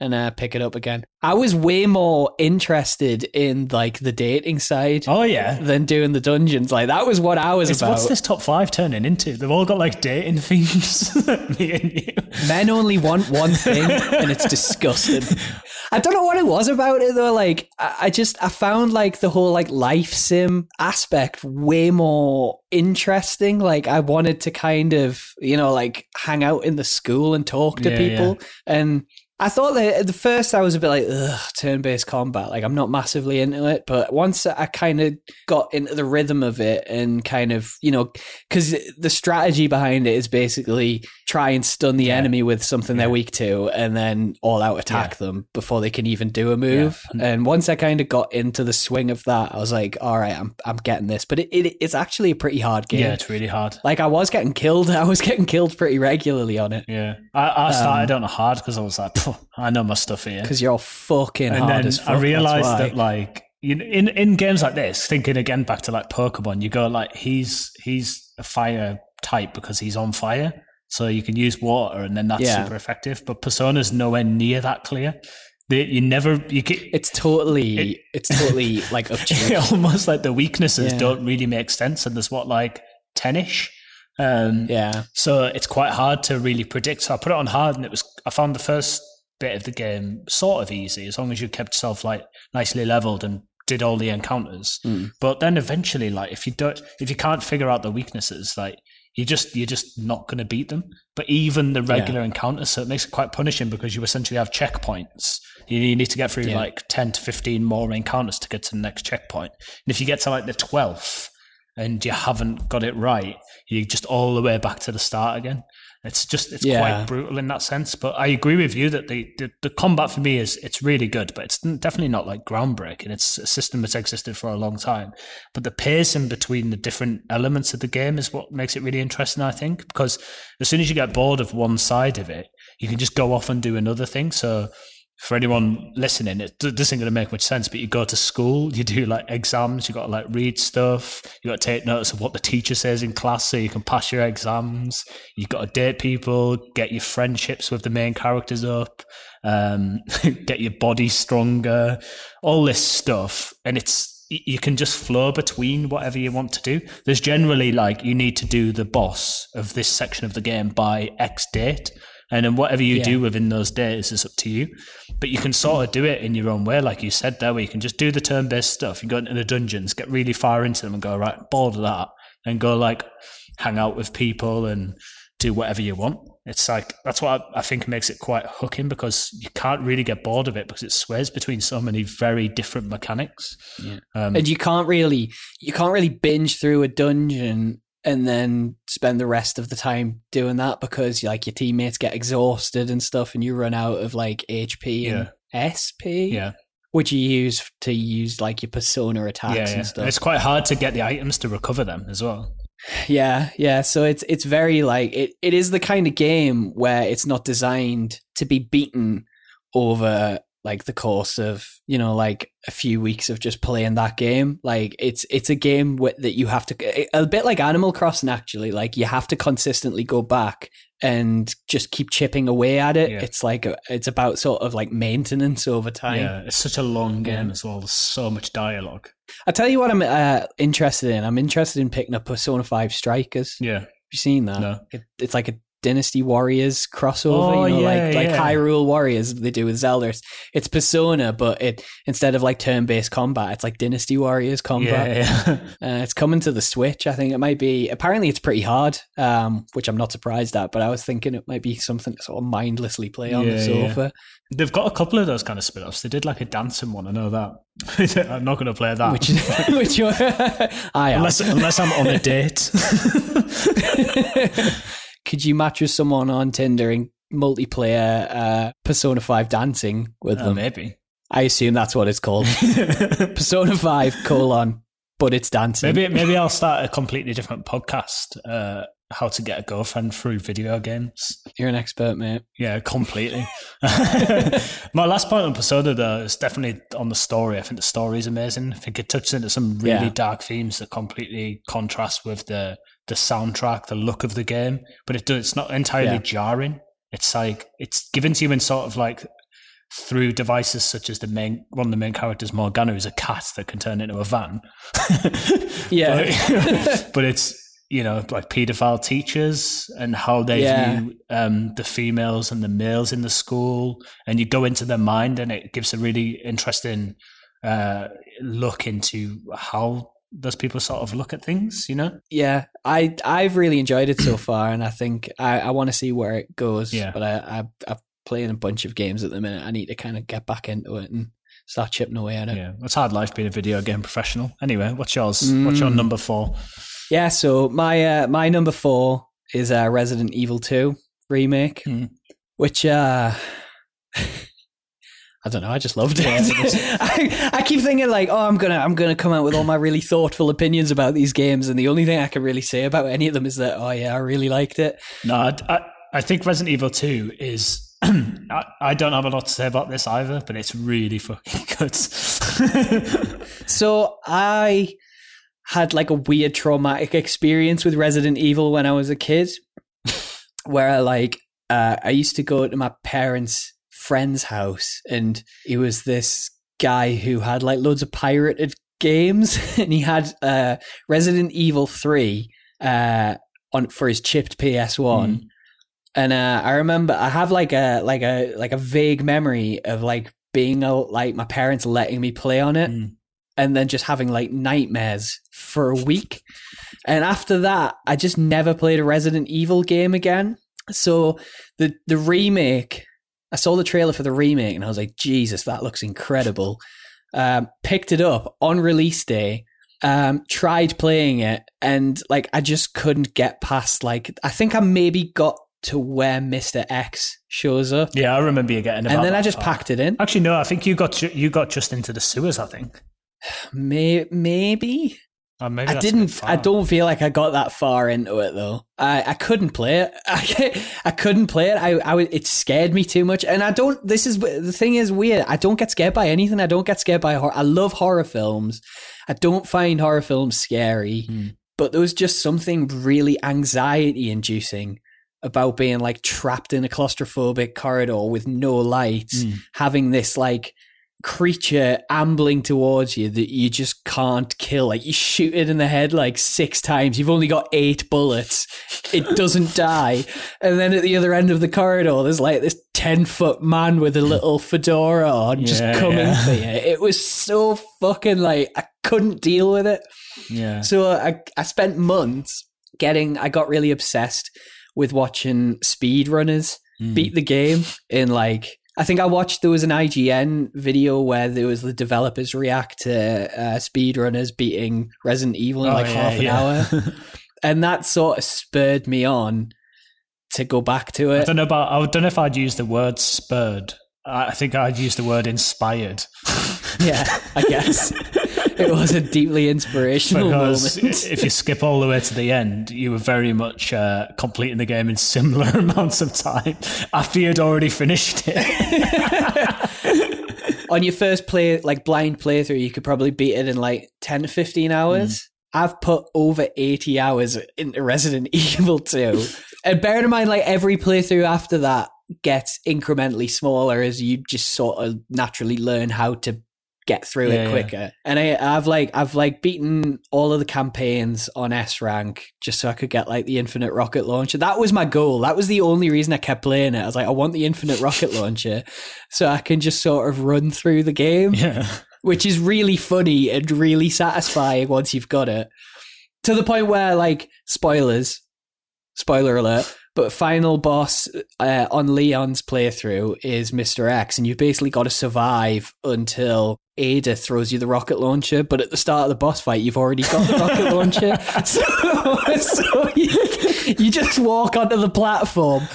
and uh, pick it up again. I was way more interested in like the dating side Oh yeah. than doing the dungeons. Like that was what I was It's, about. what's this top five turning into? They've all got like dating themes. [LAUGHS] Me and you. Men only want one thing, and it's disgusting. [LAUGHS] I don't know what it was about it though. Like, I I just I found like the whole like life sim aspect way more interesting. Like, I wanted to kind of you know like hang out in the school and talk to Yeah, people, and I thought that at the first I was a bit like, ugh, turn based combat. Like, I'm not massively into it. But once I kind of got into the rhythm of it and kind of, you know, because the strategy behind it is basically try and stun the Yeah. enemy with something they're weak to and then all out attack them before they can even do a move. Yeah. Mm. And once I kind of got into the swing of that, I was like, all right, I'm, I'm getting this. But it, it, it's actually a pretty hard game. Yeah, it's really hard. Like, I was getting killed. [LAUGHS] I was getting killed pretty regularly on it Yeah, I, I started um, on a hard because I was like, "Phew, I know my stuff here. because you're fucking and hard then as fuck. I realized that like you know, in in games like this, thinking again back to like Pokemon, you go like he's he's a fire type because he's on fire, so you can use water, and then that's Yeah. super effective. But Persona's nowhere near that clear. They, you never you get It's totally, It- it's totally [LAUGHS] like [LAUGHS] almost like the weaknesses Yeah. don't really make sense, and there's what like ten-ish. Um, yeah, so it's quite hard to really predict. So I put it on hard, and it was. I found the first bit of the game sort of easy, as long as you kept yourself like nicely leveled and did all the encounters. Mm. But then eventually, like if you don't, if you can't figure out the weaknesses, like you just you're just not going to beat them. But even the regular encounters, so it makes it quite punishing because you essentially have checkpoints. You, you need to get through Yeah. like ten to fifteen more encounters to get to the next checkpoint. And if you get to like the twelfth and you haven't got it right, you're just all the way back to the start again. It's just it's Yeah. quite brutal in that sense. But I agree with you that the, the the combat for me is it's really good, but it's definitely not like groundbreaking. It's a system that's existed for a long time. But the pacing between the different elements of the game is what makes it really interesting, I think, because as soon as you get bored of one side of it, you can just go off and do another thing. So for anyone listening, it d- this isn't going to make much sense, but you go to school, you do like exams, you got to like read stuff, you got to take notes of what the teacher says in class so you can pass your exams. You've got to date people, get your friendships with the main characters up, um, [LAUGHS] get your body stronger, all this stuff. And it's, you can just flow between whatever you want to do. There's generally like you need to do the boss of this section of the game by X date. And then whatever you Yeah. do within those days is up to you. But you can sort of do it in your own way, like you said there, where you can just do the turn based stuff. You go into the dungeons, get really far into them and go, right, bored of that. And go like hang out with people and do whatever you want. It's like that's what I, I think makes it quite hooking because you can't really get bored of it because it sways between so many very different mechanics. Yeah. Um, and you can't really you can't really binge through a dungeon and then spend the rest of the time doing that because like your teammates get exhausted and stuff and you run out of like HP and SP yeah, which you use to use like your persona attacks yeah, yeah. and stuff And it's quite hard to get the items to recover them as well. Yeah, yeah. So it's it's very like it, it is the kind of game where it's not designed to be beaten over like the course of you know like a few weeks of just playing that game. Like it's it's a game wi- that you have to a bit like Animal Crossing actually. Like you have to consistently go back and just keep chipping away at it. Yeah. It's like a, it's about sort of like maintenance over time. Yeah, it's such a long game Yeah. as well. There's so much dialogue. I tell you what, I'm uh, interested in. I'm interested in picking up Persona Five Strikers. Yeah, Have you seen that? No. It, it's like a Dynasty Warriors crossover, Oh, you know, yeah, like like yeah. Hyrule Warriors they do with Zelda. It's Persona, but it instead of like turn based combat, it's like Dynasty Warriors combat. yeah. [LAUGHS] Uh, it's coming to the Switch. I think it might be. Apparently, it's pretty hard, um, which I'm not surprised at. But I was thinking it might be something to sort of mindlessly play on the sofa. They've got a couple of those kind of spin offs. They did like a dancing one, I know that. [LAUGHS] I'm not going to play that. Which, [LAUGHS] which I am. unless, unless I'm on a date. Could you match with someone on Tinder and multiplayer uh, Persona Five dancing with Oh, them? maybe. I assume that's what it's called. [LAUGHS] Persona 5 colon, but it's dancing. Maybe maybe I'll start a completely different podcast. Uh, how to get a girlfriend through video games. You're an expert, mate. Yeah, completely. [LAUGHS] My last point on Persona though is definitely on the story. I think the story is amazing. I think it touches into some really Yeah. dark themes that completely contrast with the the soundtrack, the look of the game. But it does, it's not entirely Yeah. jarring. It's like it's given to you in sort of like through devices such as the main one of the main characters, Morgana, is a cat that can turn into a van. [LAUGHS] Yeah. but, [LAUGHS] but it's you know like paedophile teachers and how they Yeah. view um, the females and the males in the school, and you go into their mind, and it gives a really interesting uh, look into how those people sort of look at things. You know, Yeah, I I've really enjoyed it so [CLEARS THROAT] far, and I think I, I want to see where it goes. Yeah. but I, I I'm playing a bunch of games at the minute. I need to kind of get back into it and start chipping away at it. yeah, it's hard life being a video game professional. Anyway, what's yours? What's your Mm. number four? Yeah, so my uh, my number four is uh, Resident Evil Two remake, Hmm. which uh, I don't know. I just loved it. [LAUGHS] I, I keep thinking like, oh, I'm gonna I'm gonna come out with all my really thoughtful opinions about these games, and the only thing I can really say about any of them is that, oh yeah, I really liked it. No, I, I, think Resident Evil 2 is. [CLEARS THROAT] I, I don't have a lot to say about this either, but it's really fucking [LAUGHS] good. So I had like a weird traumatic experience with Resident Evil when I was a kid, where I like uh, I used to go to my parents' friend's house, and he was this guy who had like loads of pirated games, [LAUGHS] and he had uh, Resident Evil Three uh, on for his chipped PS One. Mm. And uh, I remember I have like a like a like a vague memory of like being a, like my parents letting me play on it Mm. and then just having like nightmares for a week. And after that, I just never played a Resident Evil game again. So the the remake, I saw the trailer for the remake and I was like, Jesus, that looks incredible. Um, picked it up on release day. Um, tried playing it and like I just couldn't get past like I think I maybe got to where Mister X shows up, Yeah, I remember you getting. and then I just far. packed it in. Actually, no. I think you got you got just into the sewers. I think. May- maybe Maybe I that's a bit didn't. I don't feel like I got that far into it though. I, I couldn't play it. [LAUGHS] I, I couldn't play it. I, I it scared me too much. And I don't. This is the thing is weird. I don't get scared by anything. I don't get scared by horror. I love horror films. I don't find horror films scary. Hmm. But there was just something really anxiety inducing about being like trapped in a claustrophobic corridor with no lights, Hmm. having this like creature ambling towards you that you just can't kill. Like you shoot it in the head like six times. You've only got eight bullets. It doesn't die. And then at the other end of the corridor, there's like this 10 foot man with a little fedora on just Yeah, coming yeah. for you. It was so fucking like, I couldn't deal with it. Yeah. So I, I spent months getting, I got really obsessed with watching speedrunners Mm. beat the game in like, I think I watched, there was an IGN video where there was the developers react to uh, speedrunners beating Resident Evil in Oh, like yeah, half an yeah. hour. [LAUGHS] And that sort of spurred me on to go back to it. I don't know about. I don't know if I'd use the word spurred. I think I'd use the word inspired Yeah, I guess. [LAUGHS] [LAUGHS] it was a deeply inspirational because moment. if you skip all the way to the end, you were very much uh, completing the game in similar [LAUGHS] amounts of time after you'd already finished it. [LAUGHS] on your first play, like blind playthrough, you could probably beat it in like 10 to 15 hours. I've put over 80 hours into Resident Evil 2. and bearing in mind, like every playthrough after that gets incrementally smaller as you just sort of naturally learn how to get through Yeah, it yeah. quicker. And I, I've like I've like beaten all of the campaigns on S rank just so I could get like the infinite rocket launcher. That was my goal. That was the only reason I kept playing it. I was like, I want the infinite rocket launcher so I can just sort of run through the game yeah. which is really funny and really satisfying once you've got it. To the point where, like, spoilers, spoiler alert, but final boss uh, on Leon's playthrough is Mr. X, and you've basically got to survive until Ada throws you the rocket launcher. But at the start of the boss fight, you've already got the rocket [LAUGHS] launcher. So, [LAUGHS] so you, you just walk onto the platform.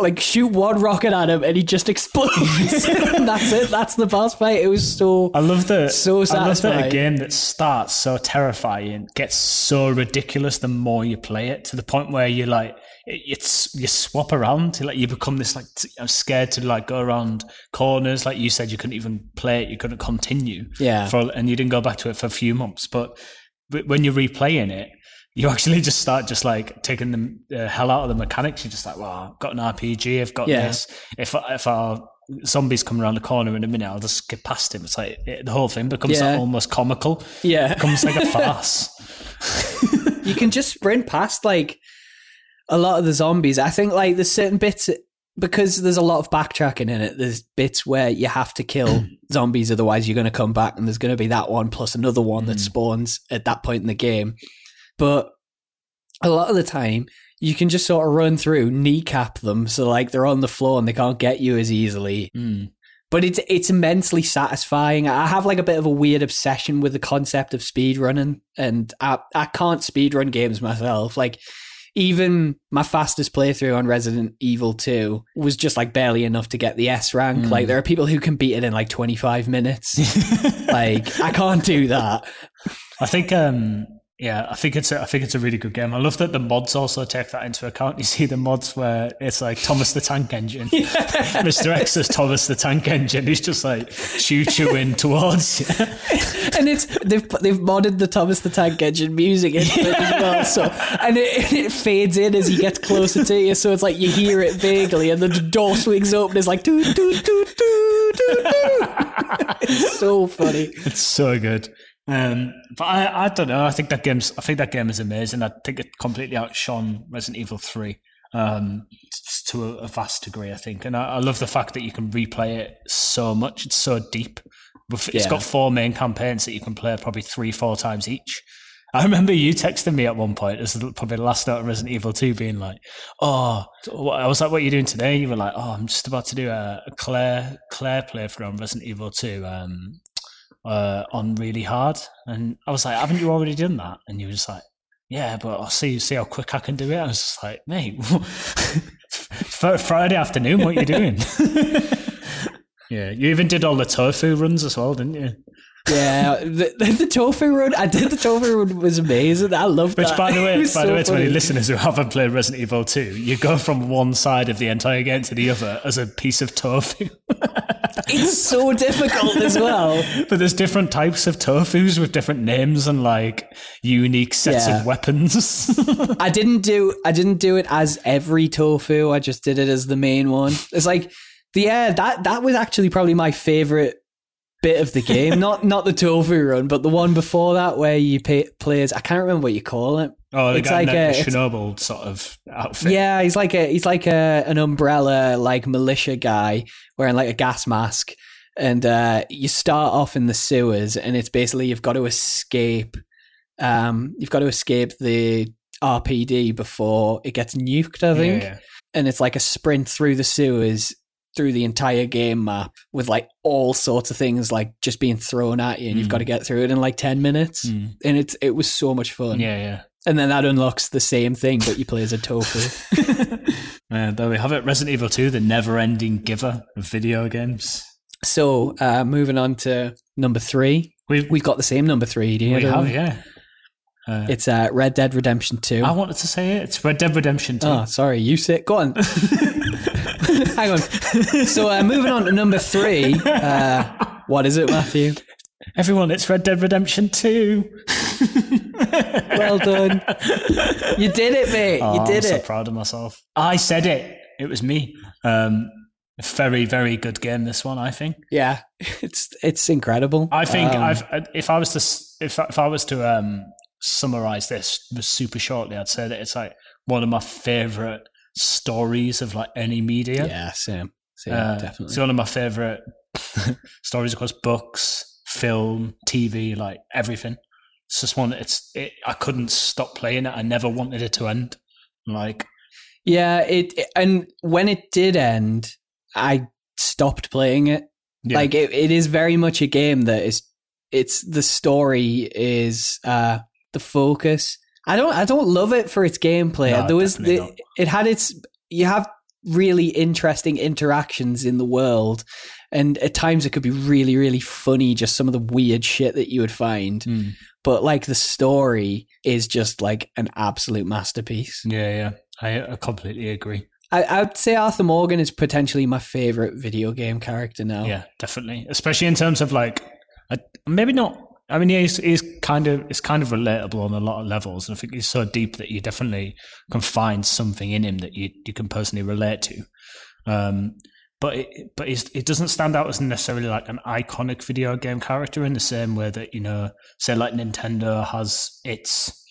Like shoot one rocket at him and he just explodes. [LAUGHS] and that's it. That's the boss fight. It was so I love that. So I love that a game that starts so terrifying gets so ridiculous the more you play it to the point where you're like it's you swap around. Like you become this like I'm scared to like go around corners. Like you said, you couldn't even play it. You couldn't continue. Yeah. For and you didn't go back to it for a few months. But, when you're replaying it. You actually just start just like taking the uh, hell out of the mechanics. You're just like, well, I've got an RPG, I've got Yeah. this. If if our zombies come around the corner in a minute, I'll just skip past him. It's like it, the whole thing becomes Yeah. like almost comical. Yeah. It becomes like a [LAUGHS] farce. you can just sprint past like a lot of the zombies. I think like there's certain bits because there's a lot of backtracking in it. There's bits where you have to kill [CLEARS THROAT] zombies, otherwise you're going to come back, and there's going to be that one plus another one that Mm. spawns at that point in the game. But a lot of the time, you can just sort of run through, kneecap them, so like they're on the floor and they can't get you as easily. Mm. but it's it's immensely satisfying. I have like a bit of a weird obsession with the concept of speed running, and I I can't speed run games myself. Like even my fastest playthrough on Resident Evil 2 was just like barely enough to get the S rank. Mm. Like there are people who can beat it in like 25 minutes. [LAUGHS] like I can't do that. I think um yeah, I think it's a, I think it's a really good game. I love that the mods also take that into account. You see the mods where it's like Thomas the Tank Engine, [LAUGHS] Mr. X is Thomas the Tank Engine. He's just like choo chooing towards you. [LAUGHS] and it's they've they've modded the Thomas the Tank Engine music into it as well. So and it, it fades in as he gets closer to you. So it's like you hear it vaguely, and the door swings open. It's like doo doo doo doo doo doo. [LAUGHS] It's so funny. It's so good. Um, but I, I don't know. I think that game's. I think that game is amazing. I think it completely outshone Resident Evil Three um, to a, a vast degree. I think, and I, I love the fact that you can replay it so much. It's so deep. It's Yeah. got four main campaigns that you can play probably three, four times each. I remember you texting me at one point, as probably the last note of Resident Evil 2, being like, Oh, I was like, What are you doing today? You were like, Oh, I'm just about to do a, a Claire Claire playthrough on Resident Evil 2 um, uh, on really hard. And I was like, Haven't you already done that? And you were just like, Yeah, but I'll see, see how quick I can do it. I was just like, Mate, [LAUGHS] Friday afternoon, what are you doing? [LAUGHS] yeah, you even did all the tofu runs as well, didn't you? Yeah, the, [LAUGHS] the, tofu run. I did the tofu run was amazing. I loved Which, that. by the [LAUGHS] way, by was the so way, to any listeners who haven't played Resident Evil 2, you go from one side of the entire game to the other as a piece of tofu. [LAUGHS] it's so difficult as well. but there's different types of tofus with different names and like unique sets Yeah. of weapons. I didn't do I didn't do it as every tofu. I just did it as the main one. It's like the yeah that that was actually probably my favorite bit of the game. [LAUGHS] not not the tofu run, but the one before that where you pay, play as I can't remember what you call it. Oh, the It's guy like in a- Chernobyl sort of outfit. Yeah, he's like a he's like a an umbrella like militia guy wearing like a gas mask, and uh, you start off in the sewers, and it's basically you've got to escape. Um, you've got to escape the RPD before it gets nuked, I think, Yeah, yeah. and it's like a sprint through the sewers through the entire game map with like all sorts of things like just being thrown at you, and you've Mm. got to get through it in like ten minutes, Mm. and it's it was so much fun. Yeah, yeah. And then that unlocks the same thing, but you play as a tofu. [LAUGHS] [LAUGHS] Uh, there we have it. Resident Evil 2, the never-ending giver of video games. So, uh, moving on to number three, We've, we've got the same number three. Do you we have, yeah. Uh, It's uh, Red Dead Redemption Two. I wanted to say it. It's Red Dead Redemption 2. Oh, sorry, you sit. Go on. [LAUGHS] [LAUGHS] Hang on. So, uh, moving on to number three. Uh, what is it, Matthew? Everyone, it's Red Dead Redemption 2. Well done. You did it, mate. Oh, you did it. I'm so proud of myself. I said it. It was me. Um, very, very good game. This one, I think. Yeah, [LAUGHS] it's it's incredible. I think Um, I've if I was to if if I was to um, summarize this super shortly, I'd say that it's like one of my favorite stories of like any media. Yeah, same. Same, Uh, definitely. It's one of my favorite [LAUGHS] stories across books, film, TV, like everything. It's just one. It's it, I couldn't stop playing it. I never wanted it to end. Like yeah, it and when it did end, I stopped playing it. yeah, Like it, it is very much a game that is it's the story is uh the focus. I don't I don't love it for its gameplay. No, there was the, it had its you have really interesting interactions in the world and at times it could be really really funny just some of the weird shit that you would find Mm. but like the story is just like an absolute masterpiece yeah, yeah. I, I completely agree. I, I would say Arthur Morgan is potentially my favorite video game character now Yeah, definitely. Especially in terms of like, maybe not. I mean, he's he's kind of it's kind of relatable on a lot of levels, and I think he's so deep that you definitely can find something in him that you you can personally relate to. Um, but it, but it doesn't stand out as necessarily like an iconic video game character in the same way that you know, say like Nintendo has its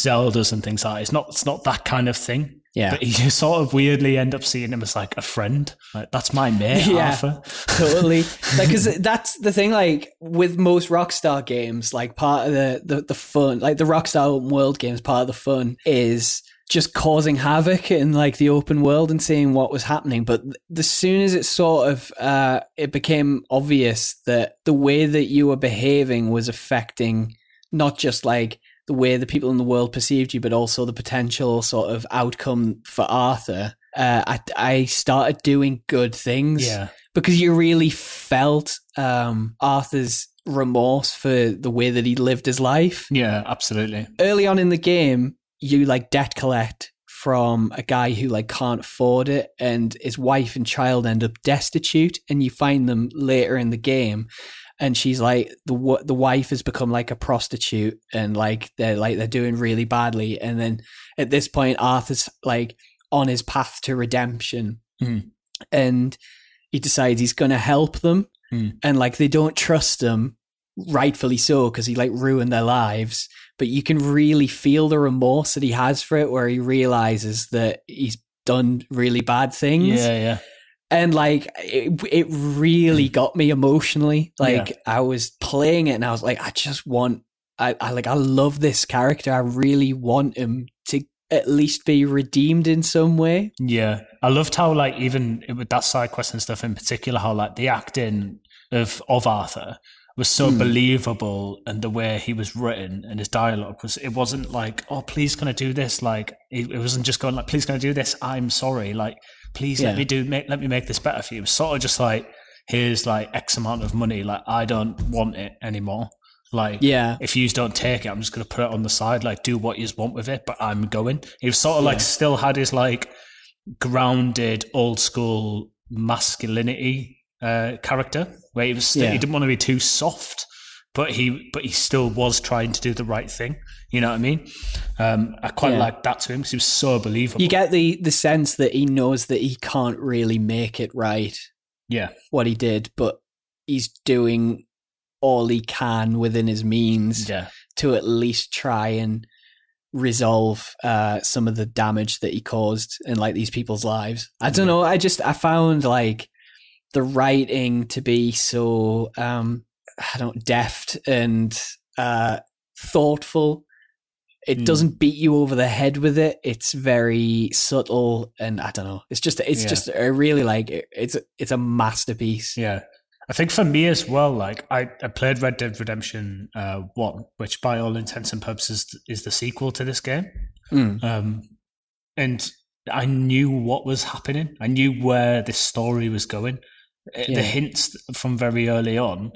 Zeldas and things like that. It's not it's not that kind of thing. yeah But you [LAUGHS] sort of weirdly end up seeing him as like a friend. Like that's my mate, [LAUGHS] Yeah. Arthur. [LAUGHS] totally like because that's the thing like with most rockstar games like part of the, the the fun like the rockstar open world games part of the fun is just causing havoc in like the open world and seeing what was happening but as soon as it sort of uh it became obvious that the way that you were behaving was affecting not just like the way the people in the world perceived you but also the potential sort of outcome for arthur uh, I, I started doing good things Yeah. because you really felt um, Arthur's remorse for the way that he lived his life. Yeah, absolutely. Early on in the game, you like debt collect from a guy who like can't afford it, and his wife and child end up destitute, and you find them later in the game. And she's like the the wife has become like a prostitute, and like they're like they're doing really badly. And then at this point, Arthur's like on his path to redemption, Mhm. and he decides he's going to help them Hmm. and like they don't trust him rightfully so because he like ruined their lives but you can really feel the remorse that he has for it where he realizes that he's done really bad things Yeah, yeah. And like it, it really got me emotionally like i was playing it and i was like i just want I, I like i love this character i really want him to at least be redeemed in some way Yeah. I loved how like even with that side quest and stuff in particular, how like the acting of of Arthur was so Hmm. believable and the way he was written and his dialogue was it wasn't like, oh please can I do this? Like it, it wasn't just going like, please can I do this? I'm sorry. Like please Yeah. let me do make, let me make this better for you. It was sort of just like here's like X amount of money, like I don't want it anymore. Like yeah if you don't take it, I'm just going to put it on the side. Like, do what you want with it, but I'm going. He was sort of like still had his like grounded old school masculinity uh, character, where he was still, Yeah. he didn't want to be too soft, but he but he still was trying to do the right thing. You know what I mean? Um, I quite Yeah. liked that to him because he was so believable. you get the the sense that he knows that he can't really make it right yeah, what he did but he's doing all he can within his means Yeah. to at least try and resolve uh, some of the damage that he caused in like these people's lives. I don't know. I just I found like the writing to be so um I don't deft and uh thoughtful. It Mm. doesn't beat you over the head with it. It's very subtle and I don't know. It's just it's Yeah. just I really like it. It's it's a masterpiece. Yeah. I think for me as well, like I, I played Red Dead Redemption uh, 1, which by all intents and purposes is the sequel to this game. Mm. Um, and I knew what was happening. I knew where this story was going. Uh, Yeah. The hints from very early on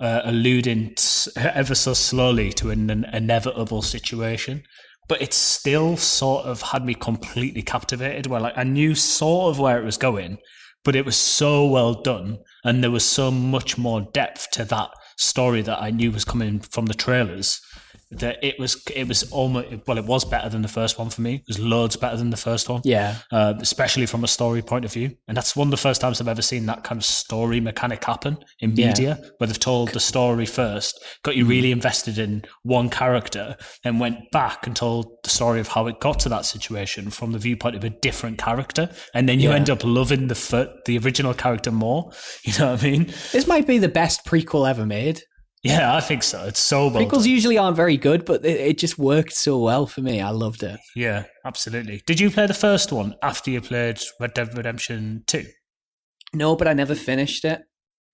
uh, alluding ever so slowly to an, an inevitable situation. But it still sort of had me completely captivated. Where like I knew sort of where it was going, but it was so well done, and there was so much more depth to that story that I knew was coming from the trailers that it was it was almost well it was better than the first one for me it was loads better than the first one Yeah. uh, especially from a story point of view and that's one of the first times i've ever seen that kind of story mechanic happen in Yeah. media where they've told the story first got you really invested in one character and went back and told the story of how it got to that situation from the viewpoint of a different character and then you Yeah. end up loving the fir- the original character more [LAUGHS] you know what i mean This might be the best prequel ever made. Yeah i think so it's so well Prequels done. usually aren't very good, but it, it just worked so well for me. I loved it. Yeah, absolutely. Did you play the first one after you played Red Dead Redemption 2? No, but I never finished it.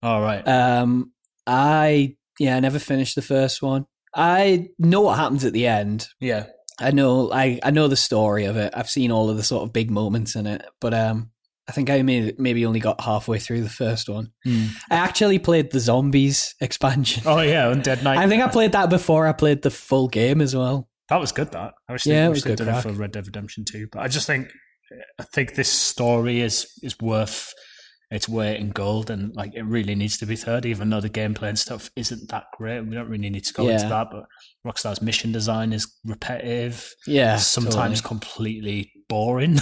All right. Um, I yeah, I never finished the first one. I know what happens at the end. yeah. I know I I know the story of it. I've seen all of the sort of big moments in it, but um, I think I may, maybe only got halfway through the first one. Hmm. I actually played the zombies expansion. Oh, yeah, Undead Night. I think I played that before I played the full game as well. that was good, that. I wish Yeah, they, it wish was they good did it for Red Dead Redemption 2. But I just think, I think this story is, is worth its weight in gold and like it really needs to be third, even though the gameplay and stuff isn't that great. We don't really need to go into that, but Rockstar's mission design is repetitive, Yeah, sometimes totally. completely boring.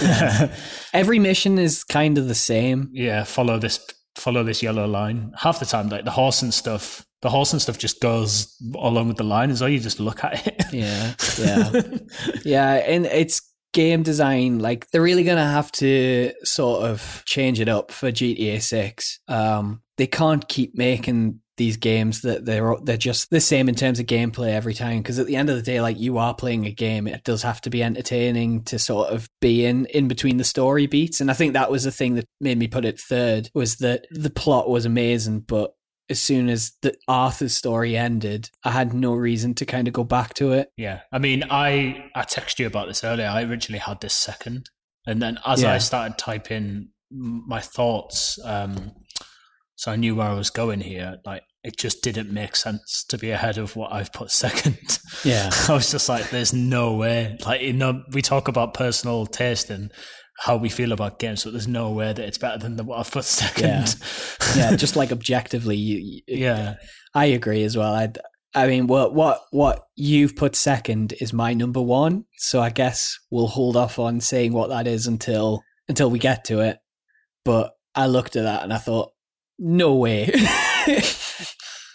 [LAUGHS] every mission is kind of the same. yeah, follow this follow this yellow line. Half the time, like the horse and stuff, the horse and stuff just goes along with the line as well. You just look at it. Yeah, yeah, [LAUGHS] yeah. And it's game design. Like they're really gonna have to sort of change it up for GTA Six. Um, they can't keep making these games that they're they're just the same in terms of gameplay every time. Because at the end of the day, like you are playing a game, it does have to be entertaining to sort of be in in between the story beats. And I think that was the thing that made me put it third was that the plot was amazing, but as soon as the Arthur's story ended, I had no reason to kind of go back to it. Yeah, I mean, I I texted you about this earlier. I originally had this second, and then as Yeah. I started typing my thoughts, um, so I knew where I was going here. Like, it just didn't make sense to be ahead of what I've put [LAUGHS] second. Yeah. I was just like, "There's no way." Like, you know, we talk about personal taste and how we feel about games, but there's no way that it's better than the what I've put second. yeah, just like objectively, you, you- [LAUGHS] yeah. I agree as well. I, I mean, what what what you've put second is my number one. So I guess we'll hold off on saying what that is until until we get to it. But I looked at that and I thought, no way. [LAUGHS]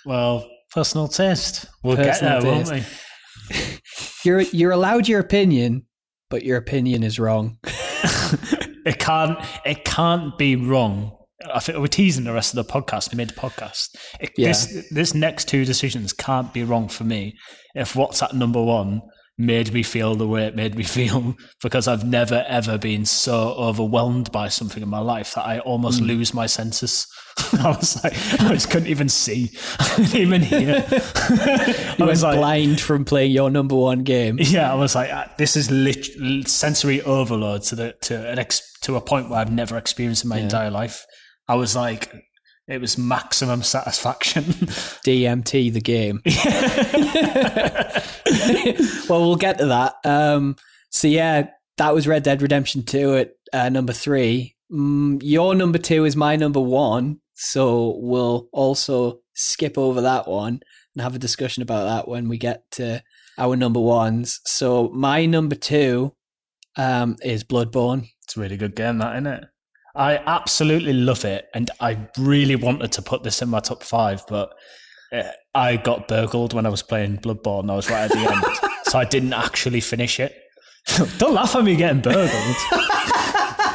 Well, personal taste. We'll Personal get there, won't taste. we? [LAUGHS] you're you're allowed your opinion, but your opinion is wrong. [LAUGHS] it can't it can't be wrong. I think we're teasing the rest of the podcast mid podcast. Yeah. This this next two decisions can't be wrong for me. If what's at number one made me feel the way it made me [LAUGHS] feel, because I've never ever been so overwhelmed by something in my life that I almost Hmm. lose my senses. [LAUGHS] I was like, I just couldn't even see, [LAUGHS] I couldn't even hear. [LAUGHS] I was like, blind from playing your number one game. yeah, I was like, uh, this is lit- sensory overload to the to an ex- to a point where I've never experienced in my entire life. I was like, it was maximum satisfaction. DMT the game. well, we'll get to that. Um, so yeah, that was Red Dead Redemption Two at uh, number three. Mm, your number two is my number one, so we'll also skip over that one and have a discussion about that when we get to our number ones. So my number two um, is Bloodborne. it's a really good game, that isn't it? I absolutely love it, and I really wanted to put this in my top five, but uh, I got burgled when I was playing Bloodborne. I was right at the end, [LAUGHS] so I didn't actually finish it. [LAUGHS] Don't laugh at me getting burgled. [LAUGHS]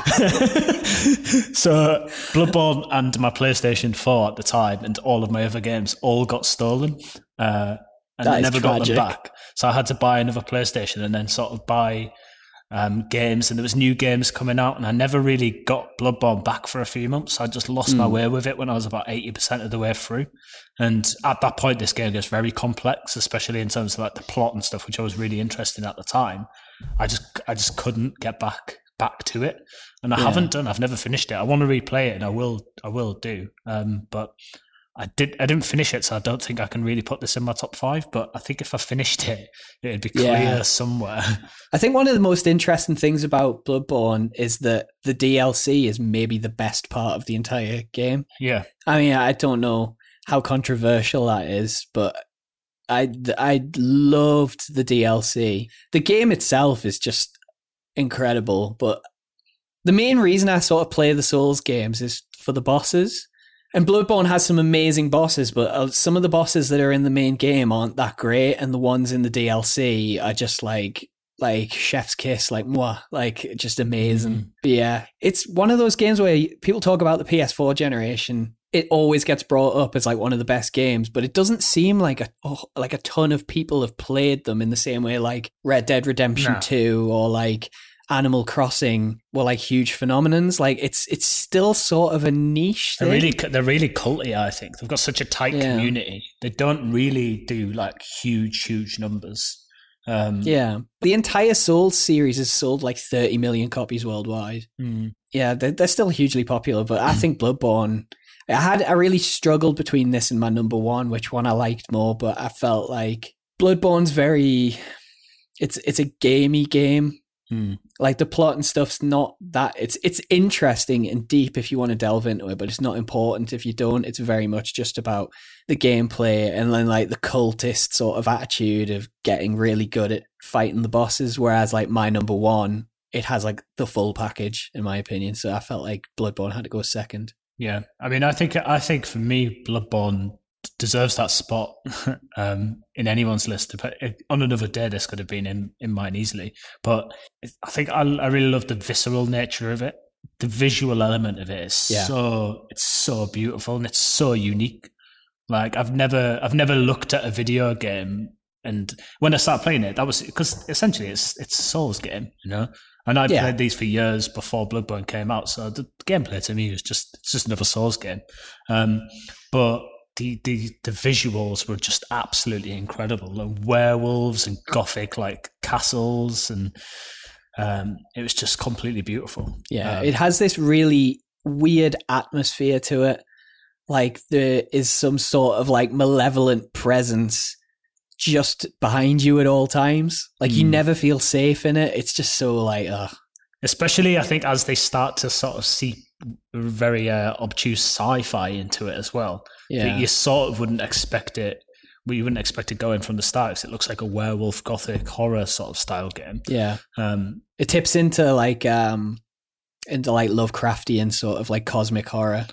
[LAUGHS] so Bloodborne and my PlayStation 4 at the time and all of my other games all got stolen. Uh, and That I never got them back. So I had to buy another PlayStation and then sort of buy um, games. And there was new games coming out, and I never really got Bloodborne back for a few months. I just lost my way with it when I was about eighty percent of the way through. And at that point, this game gets very complex, especially in terms of like the plot and stuff, which I was really interested in at the time. I just I just couldn't get back back to it, and I Yeah. haven't done. I've never finished it. I want to replay it, and I will. I will do. Um, but I did. I didn't finish it, so I don't think I can really put this in my top five. But I think if I finished it, it'd be clear Yeah. somewhere. [LAUGHS] I think one of the most interesting things about Bloodborne is that the DLC is maybe the best part of the entire game. yeah, I mean, I don't know how controversial that is, but I I loved the DLC. The game itself is just incredible, but the main reason I sort of play the Souls games is for the bosses. And Bloodborne has some amazing bosses, but uh, some of the bosses that are in the main game aren't that great, and the ones in the DLC are just like like chef's kiss, like moi, like just amazing. Mhm. But yeah, it's one of those games where people talk about the PS4 generation. It always gets brought up as like one of the best games, but it doesn't seem like a oh, like a ton of people have played them in the same way like Red Dead Redemption No. 2 or like Animal Crossing were like huge phenomenons. Like it's it's still sort of a niche they're really they're really culty. I think they've got such a tight Yeah. community. They don't really do like huge, huge numbers. Um, yeah, the entire Souls series has sold like 30 million copies worldwide. mm, Yeah, they're, they're still hugely popular, but I think Bloodborne. I had I really struggled between this and my number one, which one I liked more, but I felt like Bloodborne's very. It's it's a gamey game. Mm. Like the plot and stuff's not that. It's it's interesting and deep if you want to delve into it, but it's not important if you don't. It's very much just about the gameplay and then like the cultist sort of attitude of getting really good at fighting the bosses. Whereas like my number one, it has like the full package in my opinion. So I felt like Bloodborne had to go second. Yeah, I mean, I think I think for me, Bloodborne deserves that spot [LAUGHS] um, in anyone's list. But on another day, this could have been in, in mine easily. But I think I, I really love the visceral nature of it. The visual element of it is Yeah. so it's so beautiful and it's so unique. Like I've never I've never looked at a video game and when I started playing it, that was because essentially it's it's a Souls game, you know. And I Yeah. played these for years before Bloodborne came out, so the gameplay to me was just it's just another Souls game. Um, but the, the the visuals were just absolutely incredible. Like werewolves and gothic like castles, and um, it was just completely beautiful. Yeah, Um, it has this really weird atmosphere to it. Like there is some sort of like malevolent presence just behind you at all times. Like you Hmm. never feel safe in it. It's just so like, ugh. especially I think as they start to sort of see very uh, obtuse sci-fi into it as well. Yeah. that you sort of wouldn't expect it. Well, you wouldn't expect it going from the start 'cause it looks like a werewolf gothic horror sort of style game. Yeah. Um, It tips into like um into like Lovecraftian sort of like cosmic horror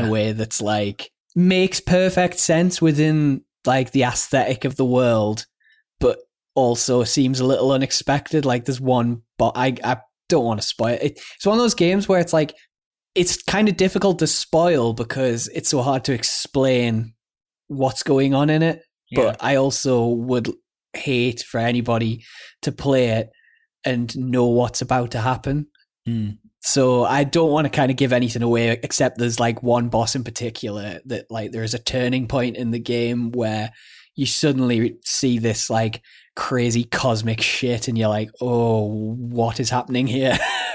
in a way that's like makes perfect sense within like the aesthetic of the world, but also seems a little unexpected. Like there's one, but I I don't want to spoil it. It's one of those games where it's like it's kind of difficult to spoil because it's so hard to explain what's going on in it. yeah. But I also would hate for anybody to play it and know what's about to happen. Mm. So I don't want to kind of give anything away except there's like one boss in particular that like there is a turning point in the game where you suddenly see this like crazy cosmic shit and you're like, "Oh, what is happening here?" [LAUGHS]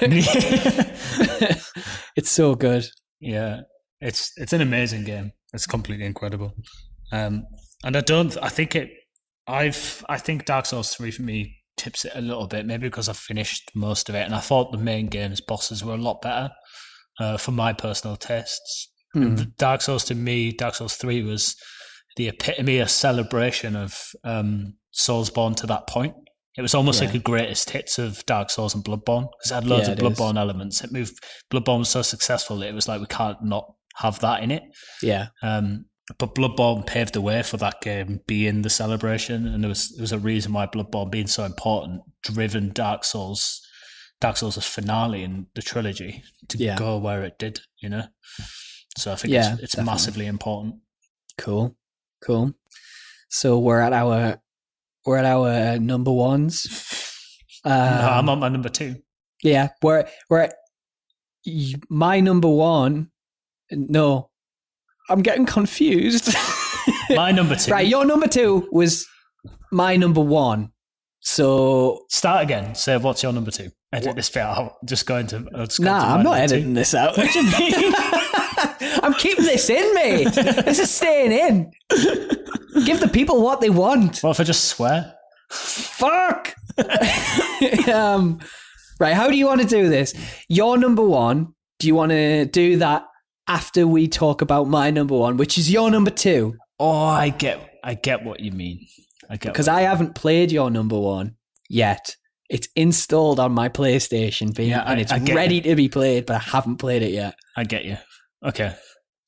[LAUGHS] [LAUGHS] it's so good. Yeah, it's it's an amazing game. It's completely incredible. Um, and I don't. I think it. I've. I think Dark Souls three for me tips it a little bit. Maybe because I've finished most of it, and I thought the main game's bosses were a lot better uh, for my personal tastes. Hmm. Dark Souls to me, Dark Souls three was the epitome, of celebration of um, Soulsborne to that point. It was almost Yeah. like a greatest hits of Dark Souls and Bloodborne because it had loads Yeah, of it is. Bloodborne elements. It moved Bloodborne was so successful that it was like we can't not have that in it. Yeah. Um, but Bloodborne paved the way for that game being the celebration, and there was there was a reason why Bloodborne being so important, driven Dark Souls, Dark Souls' finale in the trilogy to Yeah. go where it did. You know, so I think Yeah, it's, it's massively important. Cool. Cool. So we're at our we're at our number ones. Um, [LAUGHS] no, I'm on my number two. yeah, we're we're at my number one. No, I'm getting confused. [LAUGHS] My number [LAUGHS] two. right, your number two was my number one. So Start again. Say what's your number two? Edit this bit out. Just go into. just go nah, to I'm not number two. editing this out. What do you mean? I'm keeping this in, mate. This is staying in. Give the people what they want. What if I just swear? Fuck. [LAUGHS] um, right, how do you want to do this? Your number one. Do you want to do that after we talk about my number one, which is your number two? Oh, I get. I get what you mean. I get. Because I haven't played your number one yet. It's installed on my PlayStation, being, Yeah, I- and it's ready to be played, but I haven't played it yet. I get you. Okay.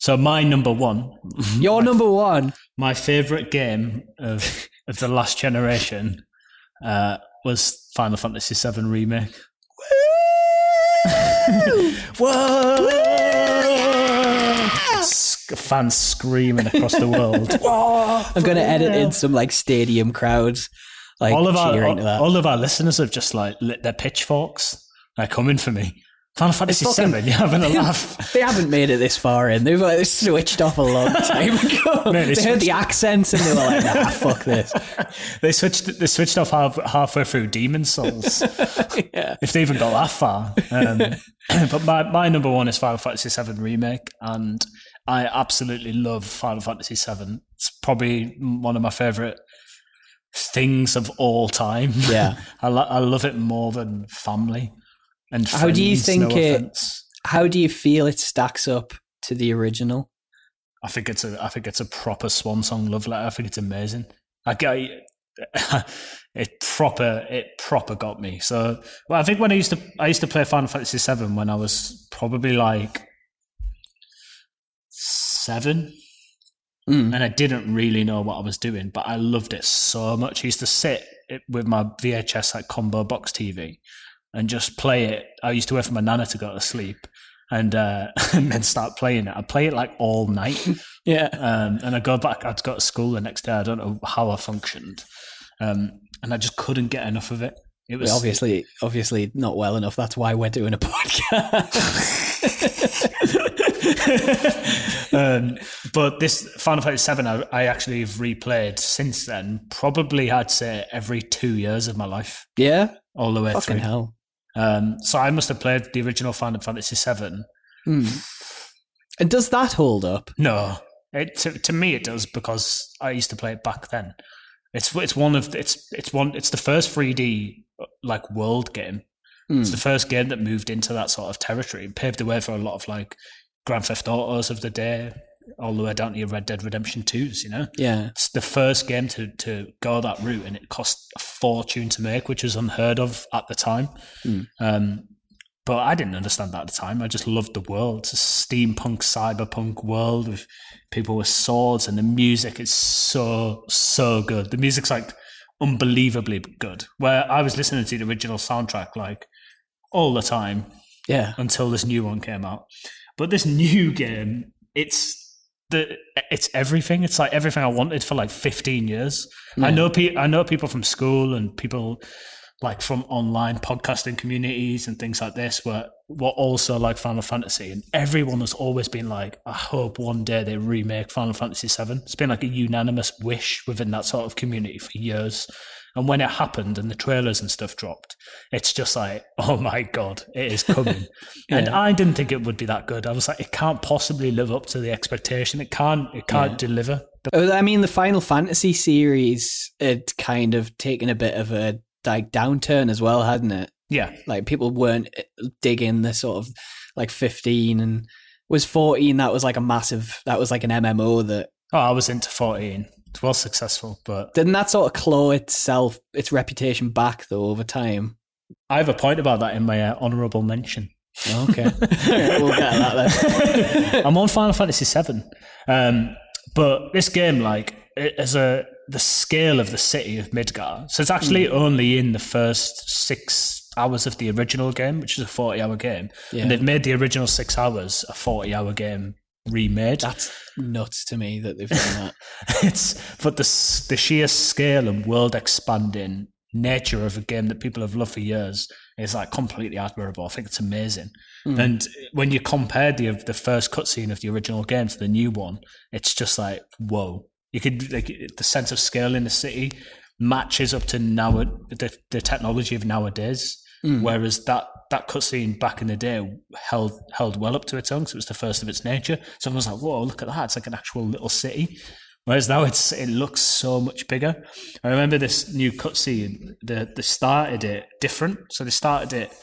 So my number one, Your number one. my favorite game of of the last generation, uh, was Final Fantasy VII remake. Whoa! S- Fans screaming across the world. [LAUGHS] I'm going to edit in some like stadium crowds, like all of our cheering all, to that. all of our listeners have just like lit their pitchforks. They're coming for me. Final Fantasy fucking- VII, [LAUGHS] you're having a [LAUGHS] laugh. They haven't made it this far in. They've like switched off a long [LAUGHS] time ago. They they heard the accents and they were like, "Nah, fuck this." They switched. They switched off half, halfway through Demon's Souls. Yeah. if they even got that far. Um, [CLEARS THROAT] but my, my number one is Final Fantasy VII Remake, and I absolutely love Final Fantasy VII. It's probably one of my favorite things of all time. Yeah. I, lo- I love it more than family. And How do you friends, no think it- offense. How do you feel it stacks up to the original? I think it's a I think it's a proper swan song love letter. I think it's amazing. Like I, [LAUGHS] it proper it proper got me. So well, I think when I used to I used to play Final Fantasy VII when I was probably like seven, Mm. and I didn't really know what I was doing, but I loved it so much. I used to sit it with my VHS like combo box TV and just play it. I used to wait for my nana to go to sleep. And, uh, [LAUGHS] and then start playing it. I play it like all night. [LAUGHS] Yeah. Um, and I go back, I'd go to school the next day. I don't know how I functioned. Um, and I just couldn't get enough of it. It was obviously, obviously not well enough. That's why we're doing a [LAUGHS] podcast. um, but this Final Fantasy VII, I, I actually have replayed since then. Probably, I'd say every two years of my life, yeah. all the way Fucking through. hell. Um, so I must have played the original Final Fantasy VII. Mm. And does that hold up? No, it, to, to me it does because I used to play it back then. It's it's one of it's it's one it's the first 3D like world game. Mm. It's the first game that moved into that sort of territory. It paved the way for a lot of like Grand Theft Autos of the day, all the way down to your Red Dead Redemption 2s, you know? Yeah. It's the first game to, to go that route and it cost a fortune to make, which was unheard of at the time. Hmm. Um, but I didn't understand that at the time. I just loved the world. It's a steampunk, cyberpunk world with people with swords and the music is so, so good. The music's like unbelievably good. Where I was listening to the original soundtrack like all the time Yeah. until this new one came out. But this new game, it's the it's everything. It's like everything I wanted for like 15 years. I know pe- I know people from school and people like from online podcasting communities and things like this were were also like Final Fantasy, and everyone has always been like, I hope one day they remake Final Fantasy VII. It's been like a unanimous wish within that sort of community for years. And when it happened and the trailers and stuff dropped, it's just like, [LAUGHS] oh my god, it is coming. [LAUGHS] And I didn't think it would be that good. I was like, it can't possibly live up to the expectation. It can't. It can't Yeah. deliver. Uh, I mean, the Final Fantasy series had kind of taken a bit of a like downturn as well, hadn't it? Yeah, Like people weren't uh, digging the sort of like 15 and was 14 that was like a massive that was like an MMO that Oh, I was into 14. It was successful, but didn't that sort of claw itself its reputation back though over time. I have a point about that in my uh, honourable mention. Okay. [LAUGHS] [LAUGHS] we'll get that then. [LAUGHS] I'm on Final Fantasy VII. Um, But this game, like, it, as a the scale of the city of Midgar, so it's actually Hmm. only in the first six hours of the original game, which is a forty-hour game, Yeah. and they've made the original six hours a forty-hour game remade. That's nuts to me that they've done that. [LAUGHS] it's but the the sheer scale and world expanding nature of a game that people have loved for years is like completely admirable. I think it's amazing. Hmm. And when you compare the the first cutscene of the original game to the new one, it's just like whoa. You could like the sense of scale in the city matches up to now the the technology of nowadays. Mm. Whereas that that cutscene back in the day held held well up to its own because it was the first of its nature. So everyone's like, "Whoa, look at that! It's like an actual little city." Whereas now it's it looks so much bigger. I remember this new cutscene. They they started it different. So they started it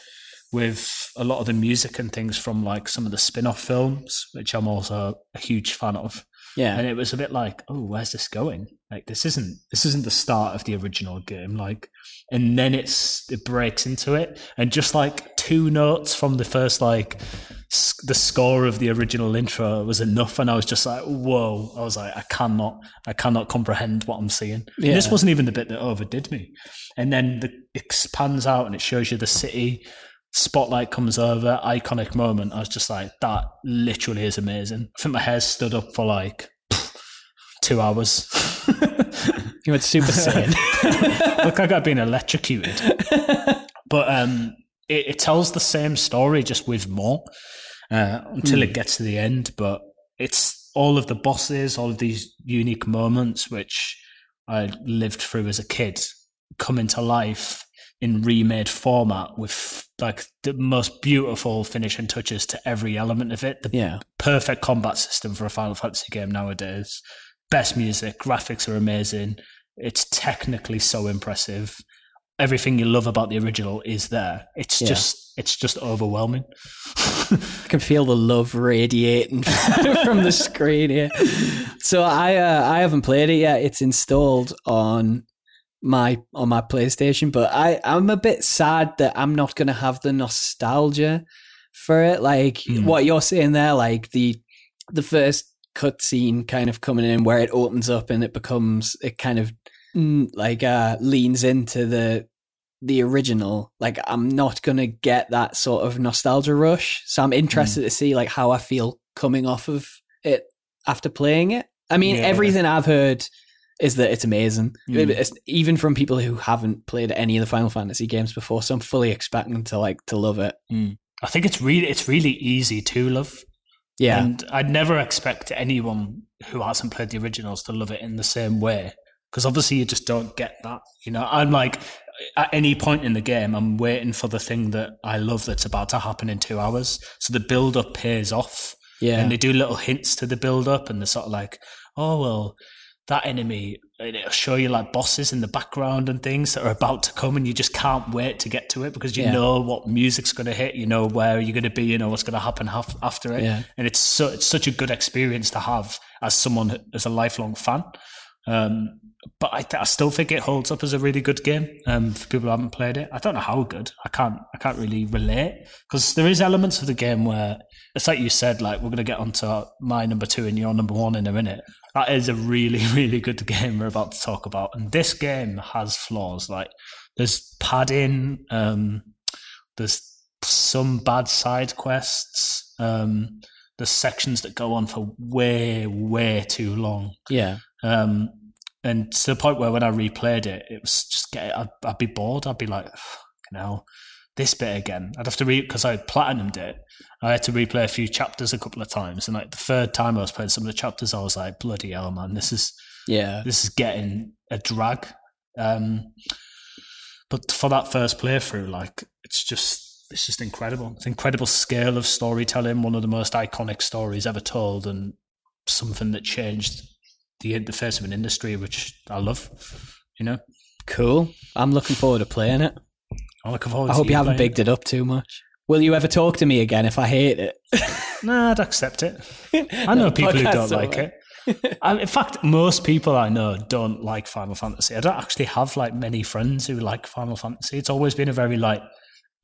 with a lot of the music and things from like some of the spin-off films, which I'm also a huge fan of. Yeah. And it was a bit like, oh, where's this going? Like this isn't this isn't the start of the original game. Like, and then it's it breaks into it, and just like two notes from the first like the score of the original intro was enough, and I was just like, whoa! I was like, I cannot, I cannot comprehend what I'm seeing. And This wasn't wasn't even the bit that overdid me, and then the it expands out and it shows you the city. Spotlight comes over, iconic moment. I was just like, that literally is amazing. I think my hair stood up for like [SIGHS] two hours. [LAUGHS] You went Super Saiyan. [LAUGHS] Look like I've been electrocuted. but um, it, it tells the same story just with more uh, until it gets to the end. But it's all of the bosses, all of these unique moments which I lived through as a kid come into life in remade format with like the most beautiful finishing touches to every element of it. The yeah. perfect combat system for a Final Fantasy game nowadays. Best music, graphics are amazing. It's technically so impressive. Everything you love about the original is there. It's Yeah. just it's just overwhelming. I can feel the love radiating [LAUGHS] from the screen here. So I uh, I haven't played it yet. It's installed on my on my PlayStation, but I I'm a bit sad that I'm not going to have the nostalgia for it. Like Hmm. what you're saying there, like the the first cutscene kind of coming in where it opens up and it becomes it kind of mm, like uh leans into the the original like i'm not gonna get that sort of nostalgia rush so i'm interested to see like how i feel coming off of it after playing it i mean Yeah. everything i've heard is that it's amazing Mm. It's- even from people who haven't played any of the final fantasy games before so i'm fully expecting to like to love it I think it's really it's really easy to love. yeah And I'd never expect anyone who hasn't played the originals to love it in the same way. Because obviously you just don't get that. You know, I'm like at any point in the game, I'm waiting for the thing that I love that's about to happen in two hours. So the build up pays off. yeah And they do little hints to the build up and they're sort of like, oh well, that enemy and it'll show you like bosses in the background and things that are about to come and you just can't wait to get to it because you Yeah. know what music's going to hit you know where you're going to be you know what's going to happen haf- after it Yeah. and it's so it's such a good experience to have as someone as a lifelong fan um, but I, th- I still think it holds up as a really good game um, for people who haven't played it. I don't know how good. I can't. I can't really relate because there is elements of the game where it's like you said. Like we're going to get onto my number two and your number one in a minute. That is a really, [LAUGHS] really good game we're about to talk about. And this game has flaws. Like there's padding. Um, there's some bad side quests. Um, there's sections that go on for way, way too long. yeah Um, and to the point where when I replayed it, it was just get I'd, I'd be bored. I'd be like, "Fucking hell, this bit again." I'd have to read because I platinumed it. I had to replay a few chapters a couple of times, and like the third time I was playing some of the chapters, I was like, "Bloody hell, man! This is yeah this is getting a drag." Um, but for that first playthrough, like it's just it's just incredible. It's incredible scale of storytelling. One of the most iconic stories ever told, and something that changed the the face of an industry, which I love. You know, cool i'm looking forward to playing it I look forward. i hope you haven't bigged it up too much will you ever talk to me again if i hate it. [LAUGHS] Nah, I'd accept it. I know [LAUGHS] people who don't like over. it. I, in fact, most people I know don't like Final Fantasy. I don't actually have like many friends who like Final Fantasy. It's always been a very like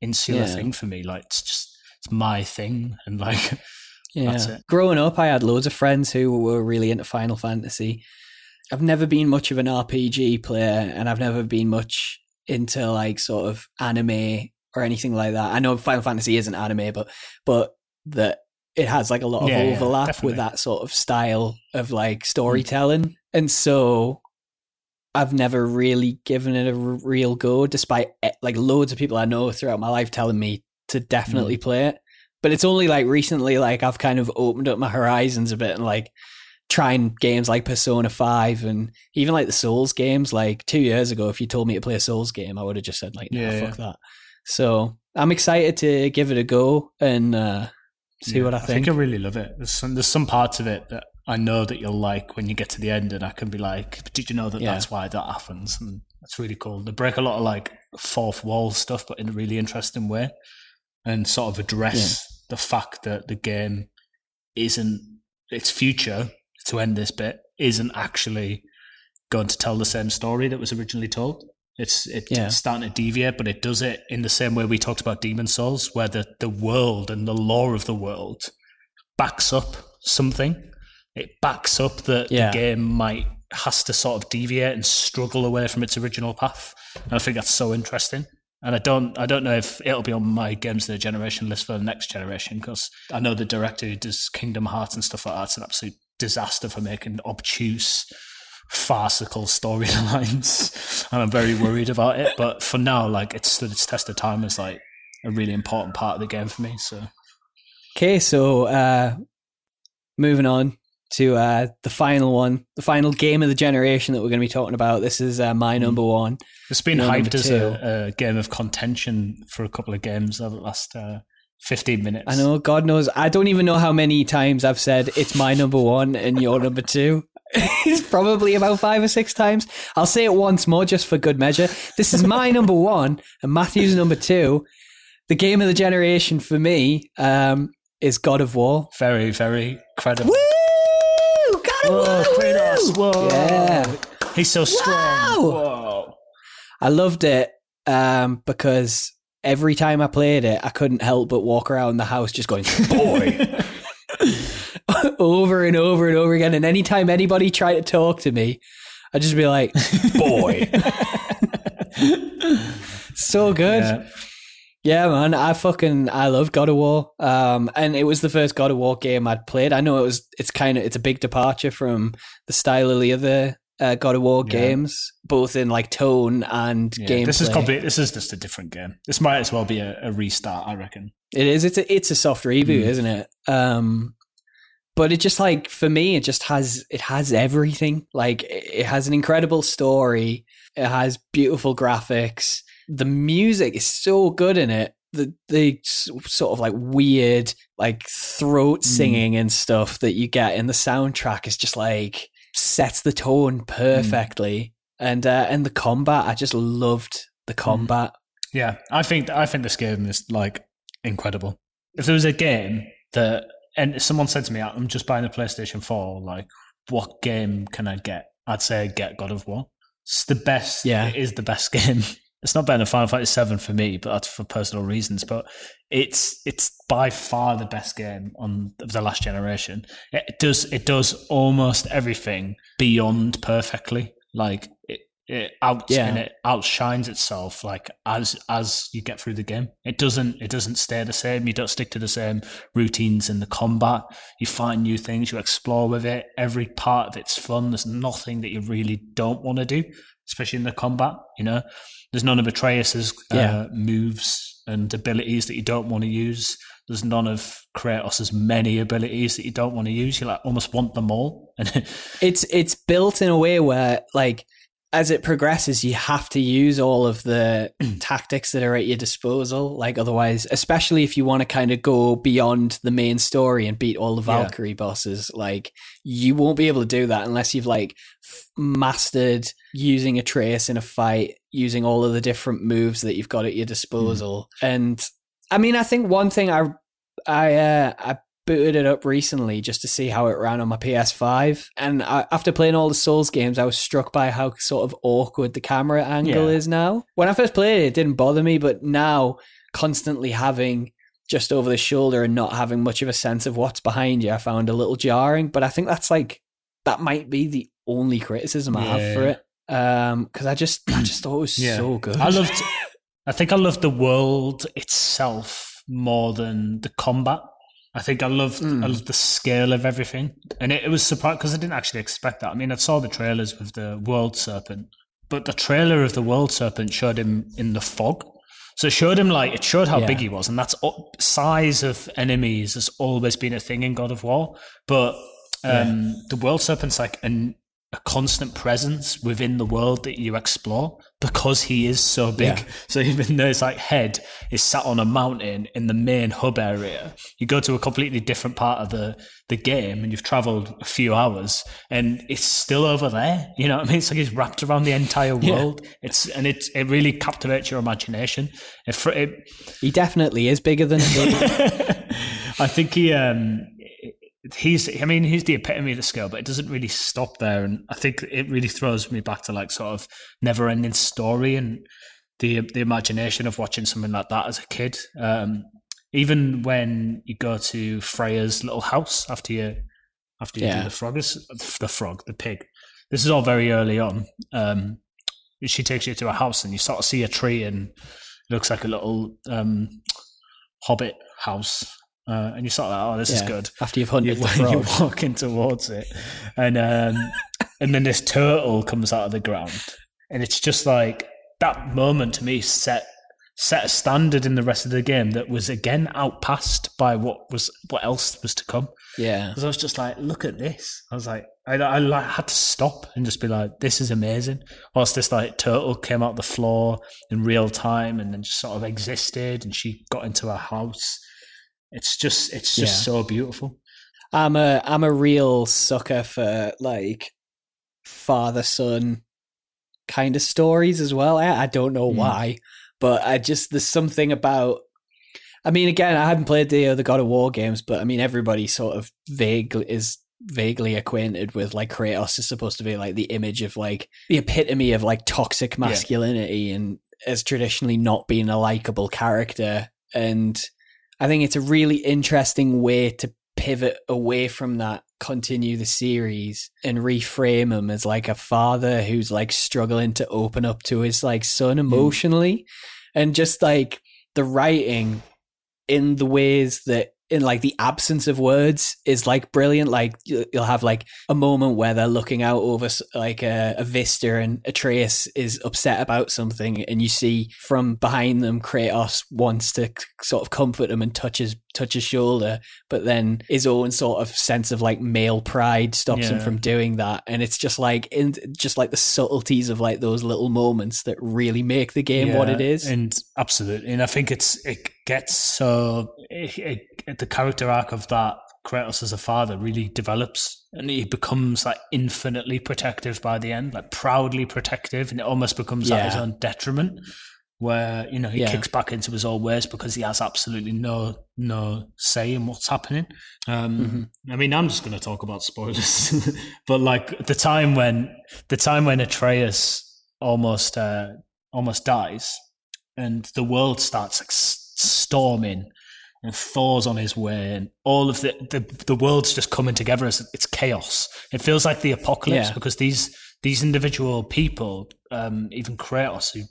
insular Yeah. thing for me. Like it's just it's my thing, and like [LAUGHS] Yeah. That's it. Growing up, I had loads of friends who were really into Final Fantasy. I've never been much of an RPG player, and I've never been much into like sort of anime or anything like that. I know Final Fantasy isn't anime, but but that it has like a lot of Yeah, yeah, overlap definitely. with that sort of style of like storytelling, and so I've never really given it a r- real go, despite eh, like loads of people I know throughout my life telling me to Mm. definitely play it. But it's only like recently, like I've kind of opened up my horizons a bit and like trying games like Persona 5 and even like the Souls games. Like two years ago, if you told me to play a Souls game, I would have just said, like, nah, Yeah, fuck that. So I'm excited to give it a go and uh, see Yeah, what I, I think. think I really love it. There's some there's some parts of it that I know that you'll like when you get to the end, and I can be like, "But "Did you know that Yeah. that's why that happens?" And that's really cool. They break a lot of like fourth wall stuff, but in a really interesting way, and sort of address the fact that the game isn't its future to end this bit isn't actually going to tell the same story that was originally told. It's it, Yeah. it's starting to deviate, but it does it in the same way we talked about Demon's Souls, where the, the world and the lore of the world backs up something. It backs up that Yeah. the game might has to sort of deviate and struggle away from its original path. And I think that's so interesting. And I don't, I don't know if it'll be on my games of the generation list for the next generation because I know the director who does Kingdom Hearts and stuff like that's an absolute disaster for making obtuse, farcical storylines, [LAUGHS] and I'm very worried about it. But for now, like it's stood its test of time as like a really important part of the game for me. So Okay, so uh, moving on to uh, the final one, the final game of the generation that we're going to be talking about. This is uh, my number one. it's been hyped as a, a game of contention for a couple of games over the last uh, 15 minutes. I know, God knows, I don't even know how many times I've said it's my number one and your number two. [LAUGHS] it's probably about five or six times. I'll say it once more just for good measure. This is my number one and Matthew's number two. The game of the generation for me um, is God of War. Very, very credible. Woo! God of War! Kratos! Whoa! Yeah. He's so strong. Wow! Whoa! I loved it um, because every time I played it, I couldn't help but walk around the house just going, boy. [LAUGHS] over and over and over again. And anytime anybody tried to talk to me, I'd just be like, boy. [LAUGHS] so good. Yeah. Yeah, man, I fucking I love God of War. Um, and it was the first God of War game I'd played. I know it was. It's kind of it's a big departure from the style of the other uh, God of War Yeah. games, both in like tone and Yeah, gameplay. This is probably this is just a different game. This might as well be a, a restart, I reckon. It is. It's a it's a soft reboot, Mm. isn't it? Um, but it just like for me, it just has it has everything. Like it has an incredible story. It has beautiful graphics. The music is so good in it. The the sort of like weird like throat Mm. singing and stuff that you get in the soundtrack is just like sets the tone perfectly. And uh, and the combat, I just loved the combat. Yeah, I think I think this game is like incredible. If there was a game that and someone said to me, "I'm just buying a PlayStation 4. Like, what game can I get?" I'd say get God of War. It's the best. Yeah. it is the best [LAUGHS] game. It's not better than Final Fantasy Seven for me, but that's for personal reasons. But it's it's by far the best game on of the last generation. It does it does almost everything beyond perfectly. Like it, it out Yeah. and it outshines itself. Like as as you get through the game, it doesn't it doesn't stay the same. You don't stick to the same routines in the combat. You find new things. You explore with it. Every part of it's fun. There's nothing that you really don't want to do, especially in the combat. You know, there's none of Atreus's uh, Yeah. moves and abilities that you don't want to use. There's none of Kratos' many abilities that you don't want to use. You like almost want them all. And [LAUGHS] it's it's built in a way where like as it progresses you have to use all of the [CLEARS THROAT] tactics that are at your disposal like otherwise especially if you want to kind of go beyond the main story and beat all the Yeah. valkyrie bosses like you won't be able to do that unless you've like f- mastered using Atreus in a fight using all of the different moves that you've got at your disposal and i mean i think one thing i i uh i booted it up recently just to see how it ran on my PS5. And I, after playing all the Souls games, I was struck by how sort of awkward the camera angle Yeah. is now. When I first played it, it didn't bother me, but now constantly having just over the shoulder and not having much of a sense of what's behind you, I found a little jarring. But I think that's like that might be the only criticism I have for it. Um, because I just I just thought it was [CLEARS THROAT] so good. I loved. [LAUGHS] I think I loved the world itself more than the combat. I think I loved. Mm. I loved the scale of everything, and it, it was surprised because I didn't actually expect that. I mean, I saw the trailers with the world serpent, but the trailer of the world serpent showed him in the fog. So it showed him like it showed how Yeah. big he was, and that's size of enemies has always been a thing in God of War. But um, the world serpent's like an, a constant presence within the world that you explore because he is so big. Yeah. [LAUGHS] So even though his like head is sat on a mountain in the main hub area, you go to a completely different part of the the game and you've traveled a few hours and it's still over there. You know what I mean? It's like he's wrapped around the entire [LAUGHS] Yeah. world. It's and it it really captivates your imagination. It, it, he definitely is bigger than [LAUGHS] I think he um he's I mean he's the epitome of the scale, but it doesn't really stop there. And I think it really throws me back to like sort of never ending story and the the imagination of watching something like that as a kid. Um even when you go to Freya's little house after you after you Yeah. do the frog is the frog, the pig. This is all very early on. Um she takes you to a house and you sort of see a tree and it looks like a little um hobbit house. Uh, and you're sort of like, oh, this is good. After you've hunted You're, the [LAUGHS] frog. you're walking towards it, and um, and then this turtle comes out of the ground, and it's just like that moment to me set set a standard in the rest of the game that was again outpassed by what was what else was to come. Yeah. Because I was just like, look at this. I was like, I, I like had to stop and just be like, this is amazing. Whilst this like turtle came out the floor in real time and then just sort of existed, and she got into her house. It's just, it's just Yeah. so beautiful. I'm a I'm a real sucker for like father son kind of stories as well. I, I don't know Mm. why, but I just there's something about. I mean, again, I haven't played the other God of War games, but I mean, everybody sort of vaguely is vaguely acquainted with like Kratos is supposed to be like the image of like the epitome of like toxic masculinity and has traditionally not been a likable character. And I think it's a really interesting way to pivot away from that, continue the series and reframe him as like a father who's like struggling to open up to his like son hmm. emotionally. And just like the writing in the ways that in like the absence of words is like brilliant. Like you- you'll have like a moment where they're looking out over like a, a vista and atreus is upset about something and you see from behind them kratos wants to sort of comfort him and touch his touch his shoulder but then his own sort of sense of like male pride stops him from doing that and it's just like in just like the subtleties of like those little moments that really make the game what it is. and absolutely, and I think it's it gets so it, it, the character arc of that Kratos as a father really develops, and he becomes like infinitely protective by the end, like proudly protective, and it almost becomes at his own detriment. Where you know he Yeah. kicks back into his old ways because he has absolutely no no say in what's happening. Um, I mean, I'm just going to talk about spoilers, [LAUGHS] but like the time when the time when Atreus almost uh, almost dies, and the world starts like storming, and Thor's on his way, and all of the the, the world's just coming together as it's chaos. It feels like the apocalypse Yeah. because these these individual people, um, even Kratos, who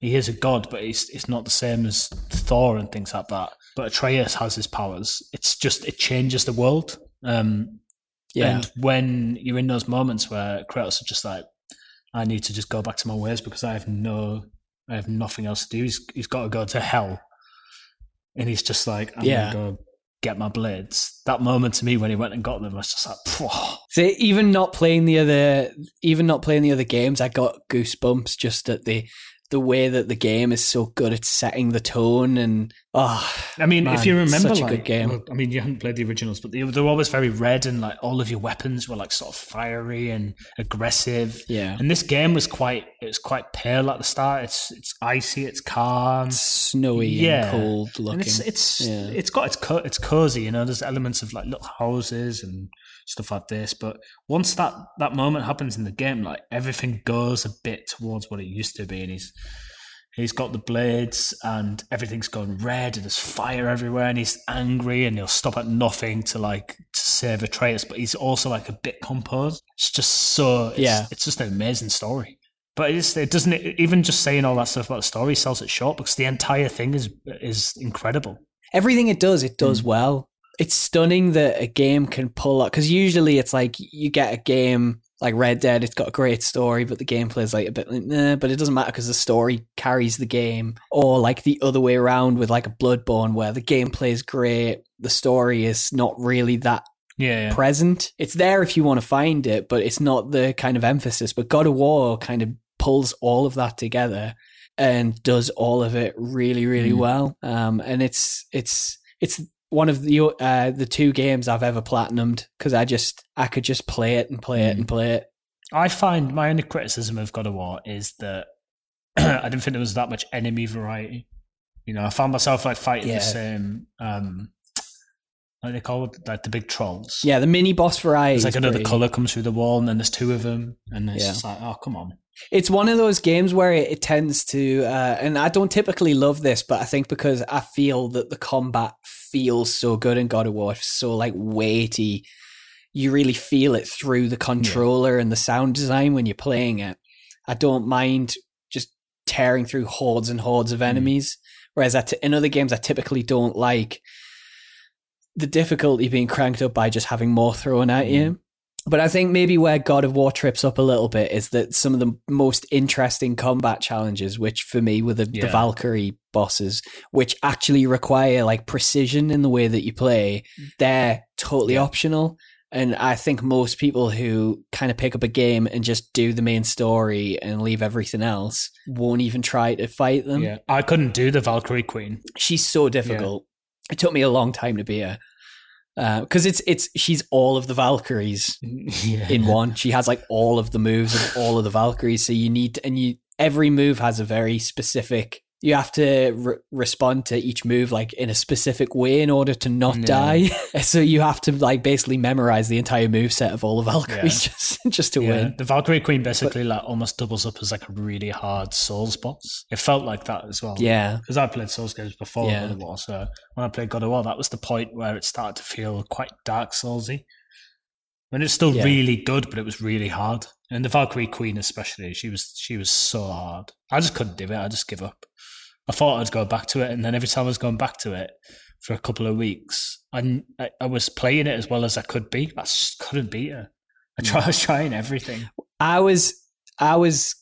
he is a god, but he's it's not the same as Thor and things like that. But Atreus has his powers. It's just it changes the world. Um, yeah and when you're in those moments where Kratos is just like, I need to just go back to my ways because I have no, I have nothing else to do. He's he's got to go to hell, and he's just like, I'm Yeah. gonna go get my blades. That moment to me when he went and got them, I was just like, "Phew." So even not playing the other, even not playing the other games, I got goosebumps just at the the way that the game is so good at setting the tone and oh, I mean, Man, if you remember, such a like, good game. well, I mean, you haven't played the originals, but they, they were always very red, and like all of your weapons were like sort of fiery and aggressive. yeah, And this game was quite, it was quite pale at the start. It's it's icy, it's calm. it's snowy yeah. and cold and looking. it's it's Yeah. it's got it's co- it's cozy, you know. There's elements of like little houses and stuff like this. But once that that moment happens in the game, like everything goes a bit towards what it used to be, and he's He's got the blades and everything's gone red and there's fire everywhere and he's angry and he'll stop at nothing to like to save Atreus, but he's also like a bit composed. It's just so it's, Yeah. it's just an amazing story. But it's, it doesn't even just saying all that stuff about the story sells it short because the entire thing is is incredible. Everything it does, it does mm. well. It's stunning that a game can pull up because usually it's like you get a game like Red Dead, it's got a great story, but the gameplay is like a bit like, nah, but it doesn't matter because the story carries the game. Or like the other way around with like a Bloodborne where the gameplay is great, the story is not really that Yeah, yeah. present. It's there if you want to find it, but it's not the kind of emphasis. But God of War kind of pulls all of that together and does all of it really, really Mm. well. Um, and it's it's it's one of the uh, the two games I've ever platinumed because I just I could just play it and play it Mm. and play it. I find my only criticism of God of War is that [CLEARS THROAT] I didn't think there was that much enemy variety. You know, I found myself like fighting Yeah. the same, um, what do they call it, like the big trolls. Yeah, the mini boss variety. It's like another pretty- color comes through the wall, and then there's two of them, and it's Yeah. just like, oh, come on. It's one of those games where it, it tends to, uh, and I don't typically love this, but I think because I feel that the combat feels so good in God of War, so like weighty, you really feel it through the controller and the sound design when you're playing it. I don't mind just tearing through hordes and hordes of enemies, whereas I t- in other games I typically don't like the difficulty being cranked up by just having more thrown at you. But I think maybe where God of War trips up a little bit is that some of the most interesting combat challenges, which for me were the, the Valkyrie bosses, which actually require like precision in the way that you play, mm. they're totally Yeah. optional. And I think most people who kind of pick up a game and just do the main story and leave everything else won't even try to fight them. Yeah, I couldn't do the Valkyrie Queen. She's so difficult. It took me a long time to be her. Uh, because it's it's she's all of the Valkyries [LAUGHS] yeah. in one. She has like all of the moves of all of the Valkyries. So you need and you every move has a very specific. You have to re- respond to each move like in a specific way in order to not Yeah. die. [LAUGHS] so you have to like basically memorize the entire move set of all the Valkyries just [LAUGHS] just to Yeah, win. the Valkyrie Queen basically like almost doubles up as like a really hard Souls boss. It felt like that as well. Yeah, because I played Souls games before Yeah. God of War. So when I played God of War, that was the point where it started to feel quite Dark Soulsy. And it's still Yeah. really good, but it was really hard. And the Valkyrie Queen, especially, she was she was so hard. I just couldn't do it. I just give up. I thought I'd go back to it, and then every time I was going back to it for a couple of weeks, I I, was playing it as well as I could be. I just couldn't beat her. I, try, [LAUGHS] I was trying everything. I was I was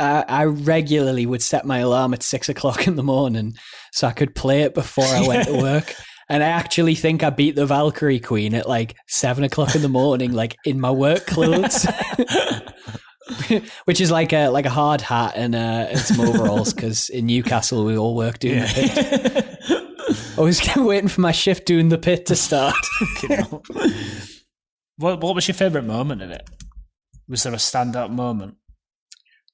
I, I regularly would set my alarm at six o'clock in the morning so I could play it before I went to [LAUGHS] work. And I actually think I beat the Valkyrie Queen at like seven o'clock in the morning, like in my work clothes, [LAUGHS] which is like a like a hard hat and, uh, and some overalls because in Newcastle we all work doing the pit. I [LAUGHS] was waiting for my shift doing the pit to start. [LAUGHS] What what was your favourite moment in it? Was there a standout moment?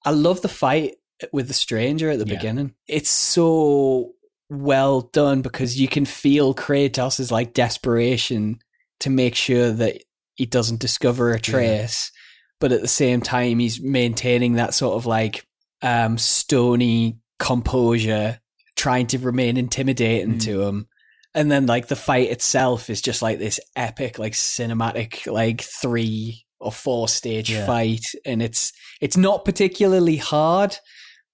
I love the fight with the stranger at the Yeah. beginning. It's so well done because you can feel Kratos' like desperation to make sure that he doesn't discover Atreus, but at the same time he's maintaining that sort of like um stony composure, trying to remain intimidating Mm. to him. And then like the fight itself is just like this epic, like cinematic, like three or four stage Yeah. fight. And it's it's not particularly hard,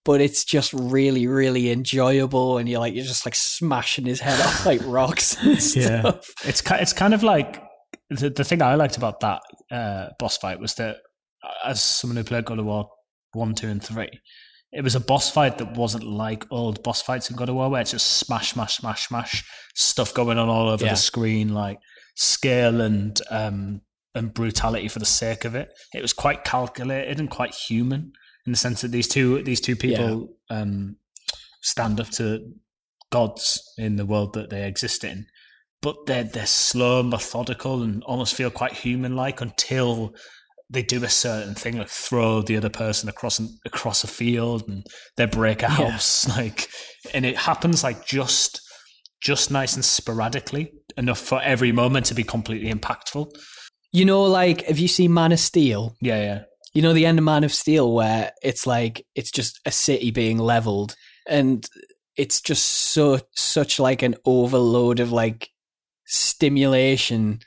but it's just really, really enjoyable. And you're like, you're just like smashing his head off like rocks and [LAUGHS] Yeah. stuff. It's it's kind of like the the thing I liked about that uh, boss fight was that uh, as someone who played God of War one, two, and three, it was a boss fight that wasn't like old boss fights in God of War where it's just smash, smash, smash, smash stuff going on all over Yeah. the screen, like scale and um and brutality for the sake of it. It was quite calculated and quite human in the sense that these two these two people um stand up to gods in the world that they exist in but they're they're slow, methodical, and almost feel quite human-like until they do a certain thing, like throw the other person across an, across a field, and they break a Yeah. house, [LAUGHS] like, and it happens like just just nice and sporadically enough for every moment to be completely impactful. You know, like, have you seen Man of Steel? Yeah, yeah, You know, the end of Man of Steel, where it's like, it's just a city being leveled and it's just so such like an overload of like stimulation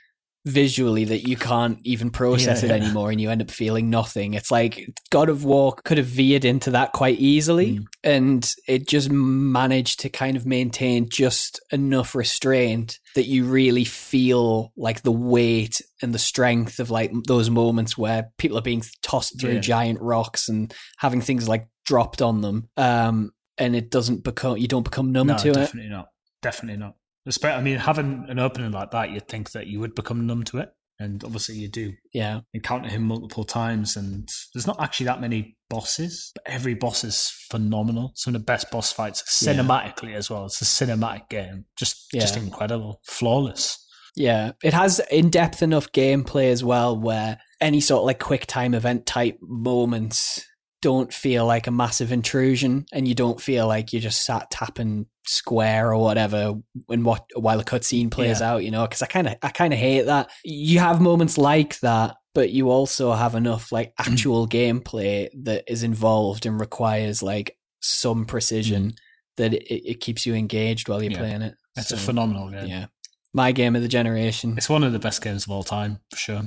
visually that you can't even process Yeah, it yeah. anymore and you end up feeling nothing. It's like God of War could have veered into that quite easily Mm. and it just managed to kind of maintain just enough restraint that you really feel like the weight and the strength of like those moments where people are being tossed through Yeah. giant rocks and having things like dropped on them. Um and it doesn't become you don't become numb no, to it. definitely not. Definitely not. I mean, having an opening like that, you'd think that you would become numb to it, and obviously you do. Yeah. Encounter him multiple times, and there's not actually that many bosses, but every boss is phenomenal. Some of the best boss fights, Yeah. cinematically as well. It's a cinematic game, just just incredible, flawless. Yeah, it has in depth enough gameplay as well where any sort of like quick time event type moments don't feel like a massive intrusion and you don't feel like you're just sat tapping square or whatever when what while a cutscene plays out, you know, because I kind of I kind of hate that. You have moments like that, but you also have enough like mm. actual gameplay that is involved and requires like some precision mm. that it, it keeps you engaged while you're Yeah. playing it. It's a phenomenal game. yeah. My game of the generation. It's one of the best games of all time, for sure.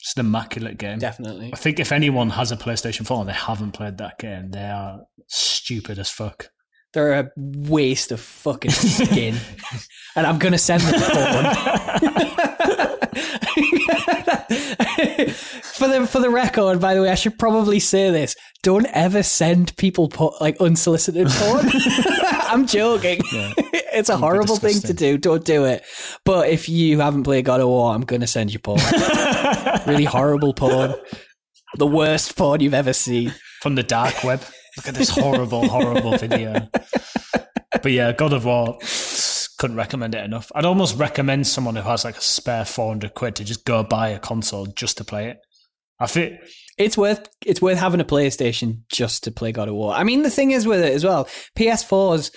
It's an immaculate game. Definitely. I think if anyone has a PlayStation 4 and they haven't played that game, they are stupid as fuck. They're a waste of fucking skin. [LAUGHS] and I'm going to send them porn. for the for the record, by the way, I should probably say this. Don't ever send people like unsolicited porn. [LAUGHS] I'm joking. it's a horrible thing to do. Don't do it. But if you haven't played God of War, I'm going to send you porn. [LAUGHS] really horrible porn. The worst porn you've ever seen. From the dark web. Look at this horrible, horrible video. But yeah, God of War, couldn't recommend it enough. I'd almost recommend someone who has like a spare 400 quid to just go buy a console just to play it. I think It's worth it's worth having a PlayStation just to play God of War. I mean, the thing is with it as well. PS4s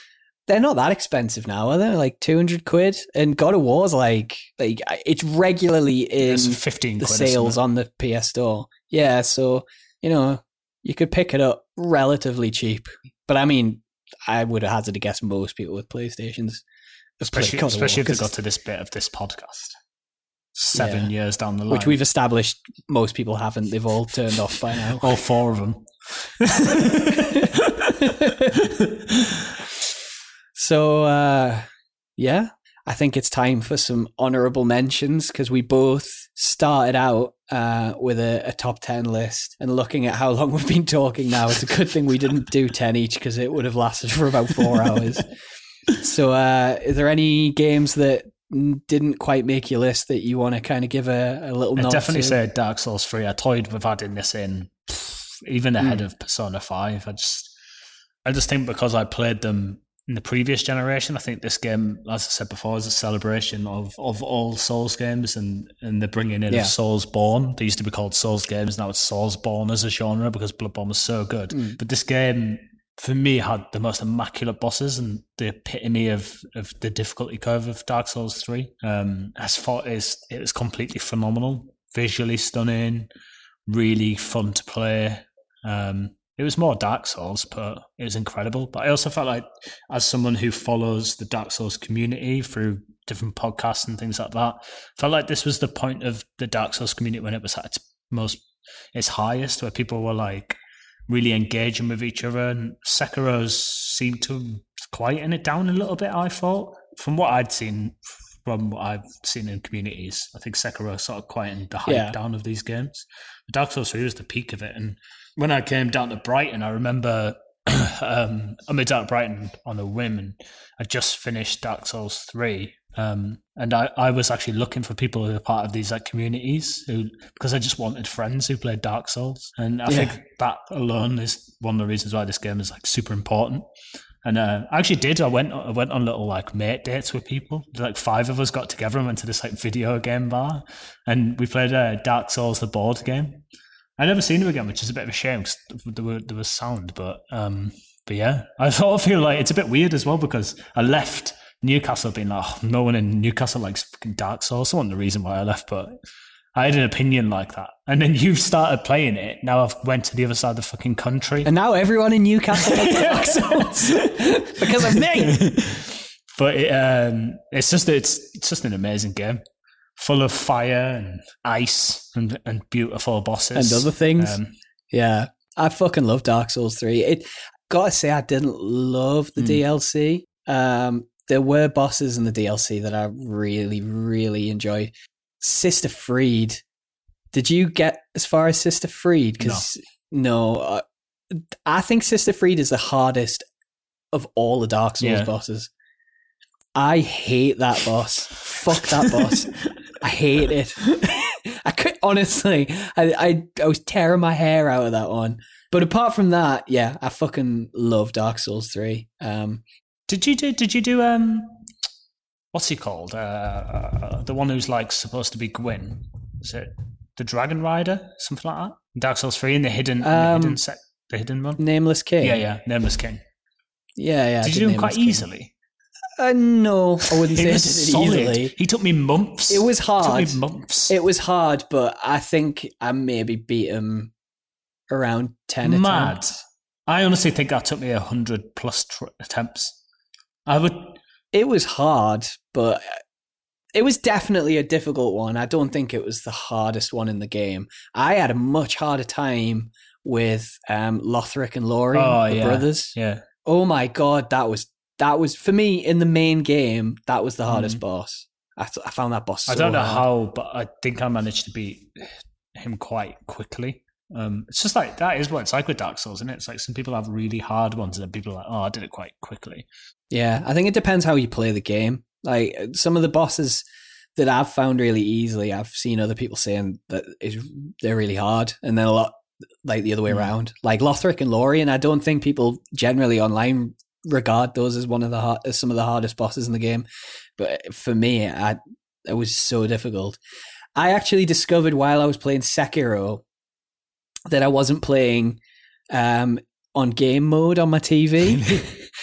they're not that expensive now, are they? Like two hundred quid, and God of War's like like it's regularly in it's 15 the quid. sales on the PS Store. Yeah, so you know you could pick it up relatively cheap. But I mean, I would hazard to guess most people with PlayStations, have Especially, of War, if they got to this bit of this podcast. Seven Yeah. years down the line. which we've established most people haven't. They've all turned off by now. all four of them. [LAUGHS] So, uh, yeah, I think it's time for some honorable mentions because we both started out uh, with a, a top 10 list. And looking at how long we've been talking now, it's a good thing we didn't do 10 each because it would have lasted for about four [LAUGHS] hours. So, uh, is there any games that didn't quite make your list that you want to kind of give a, a little I definitely to? say Dark Souls 3. I toyed with adding this in even ahead Hmm. of Persona 5. I just I just think because I played them in the previous generation, I think this game, as I said before, is a celebration of, of all Souls games and, and the bringing in Yeah. of Soulsborne. They used to be called Souls games, now it's Soulsborne as a genre because Bloodborne was so good. Mm. But this game, for me, had the most immaculate bosses and the epitome of, of the difficulty curve of Dark Souls 3. Um, as far as it was completely phenomenal, visually stunning, really fun to play. Um, it was more Dark Souls, but it was incredible. But I also felt like, as someone who follows the Dark Souls community through different podcasts and things like that, felt like this was the point of the Dark Souls community when it was at its most, its highest, where people were like really engaging with each other. And Sekiro's seemed to quieten it down a little bit. I thought, from what I'd seen, from what I've seen in communities, I think Sekiro sort of quietened the hype Yeah. down of these games. Dark Souls 3 was the peak of it. And when I came down to Brighton, I remember [CLEARS THROAT] um, I moved out of Brighton on a whim and I just finished Dark Souls 3. Um, and I, I was actually looking for people who are part of these like communities who because I just wanted friends who played Dark Souls. And I Yeah. think that alone is one of the reasons why this game is like super important. And uh, I actually did. I went. I went on little like mate dates with people. Like five of us got together and went to this like video game bar, and we played uh, Dark Souls, the board game. I never seen him again, which is a bit of a shame because there were there was sound, but um, but yeah, I [LAUGHS] sort of feel like it's a bit weird as well because I left Newcastle being like, oh, no one in Newcastle likes fucking Dark Souls. That's one the reason why I left, but I had an opinion like that, and then you've started playing it. Now I've went to the other side of the fucking country. And now everyone in Newcastle [LAUGHS] Dark Souls [LAUGHS] because of me. but it, um, it's just it's it's just an amazing game, full of fire and ice and and beautiful bosses And other things. Um, Yeah, I fucking love Dark Souls three. It gotta say, I didn't love the Mm. DLC. Um, there were bosses in the DLC that I really, really enjoyed. Sister Friede. Did you get as far as Sister Friede? Because no, uh, I think Sister Friede is the hardest of all the Dark Souls Yeah. bosses. I hate that boss. Fuck that boss. [LAUGHS] I hate it. [LAUGHS] I could honestly, I, I I was tearing my hair out of that one. But apart from that, yeah, I fucking love Dark Souls three. Um, Did you do? Did you do? Um, what's he called? Uh, uh, the one who's like supposed to be Gwyn. Is it the Dragon Rider? Something like that. Dark Souls three and the hidden, the Um, hidden, sec- the hidden one. Nameless King. Yeah, yeah, Nameless King. yeah, yeah. Did did you do him quite King. easily? Uh, no, I wouldn't say He I was did it solid. easily. He took me months. It was hard. It took me months. It was hard, but I think I maybe beat him around ten Mad. attempts. I honestly think that took me a hundred plus tr- attempts. I would. It was hard, but it was definitely a difficult one. I don't think it was the hardest one in the game. I had a much harder time with um, Lothric and Lorien, Oh, the yeah. brothers. Yeah. Oh my god, that was that was for me in the main game. That was the hardest boss. I, th- I found that boss. So Mm. I don't know hard. how, but I think I managed to beat him quite quickly. Um, it's just like that is what it's like with Dark Souls, isn't it? It's like some people have really hard ones, and then people are like, "Oh, I did it quite quickly." Yeah, I think it depends how you play the game. Like some of the bosses that I've found really easily, I've seen other people saying that is they're really hard, and then a lot like the other way Mm. around. Like Lothric and Lorien, I don't think people generally online regard those as one of the hard, as some of the hardest bosses in the game. But for me, I it was so difficult. I actually discovered while I was playing Sekiro that I wasn't playing um, on game mode on my TV.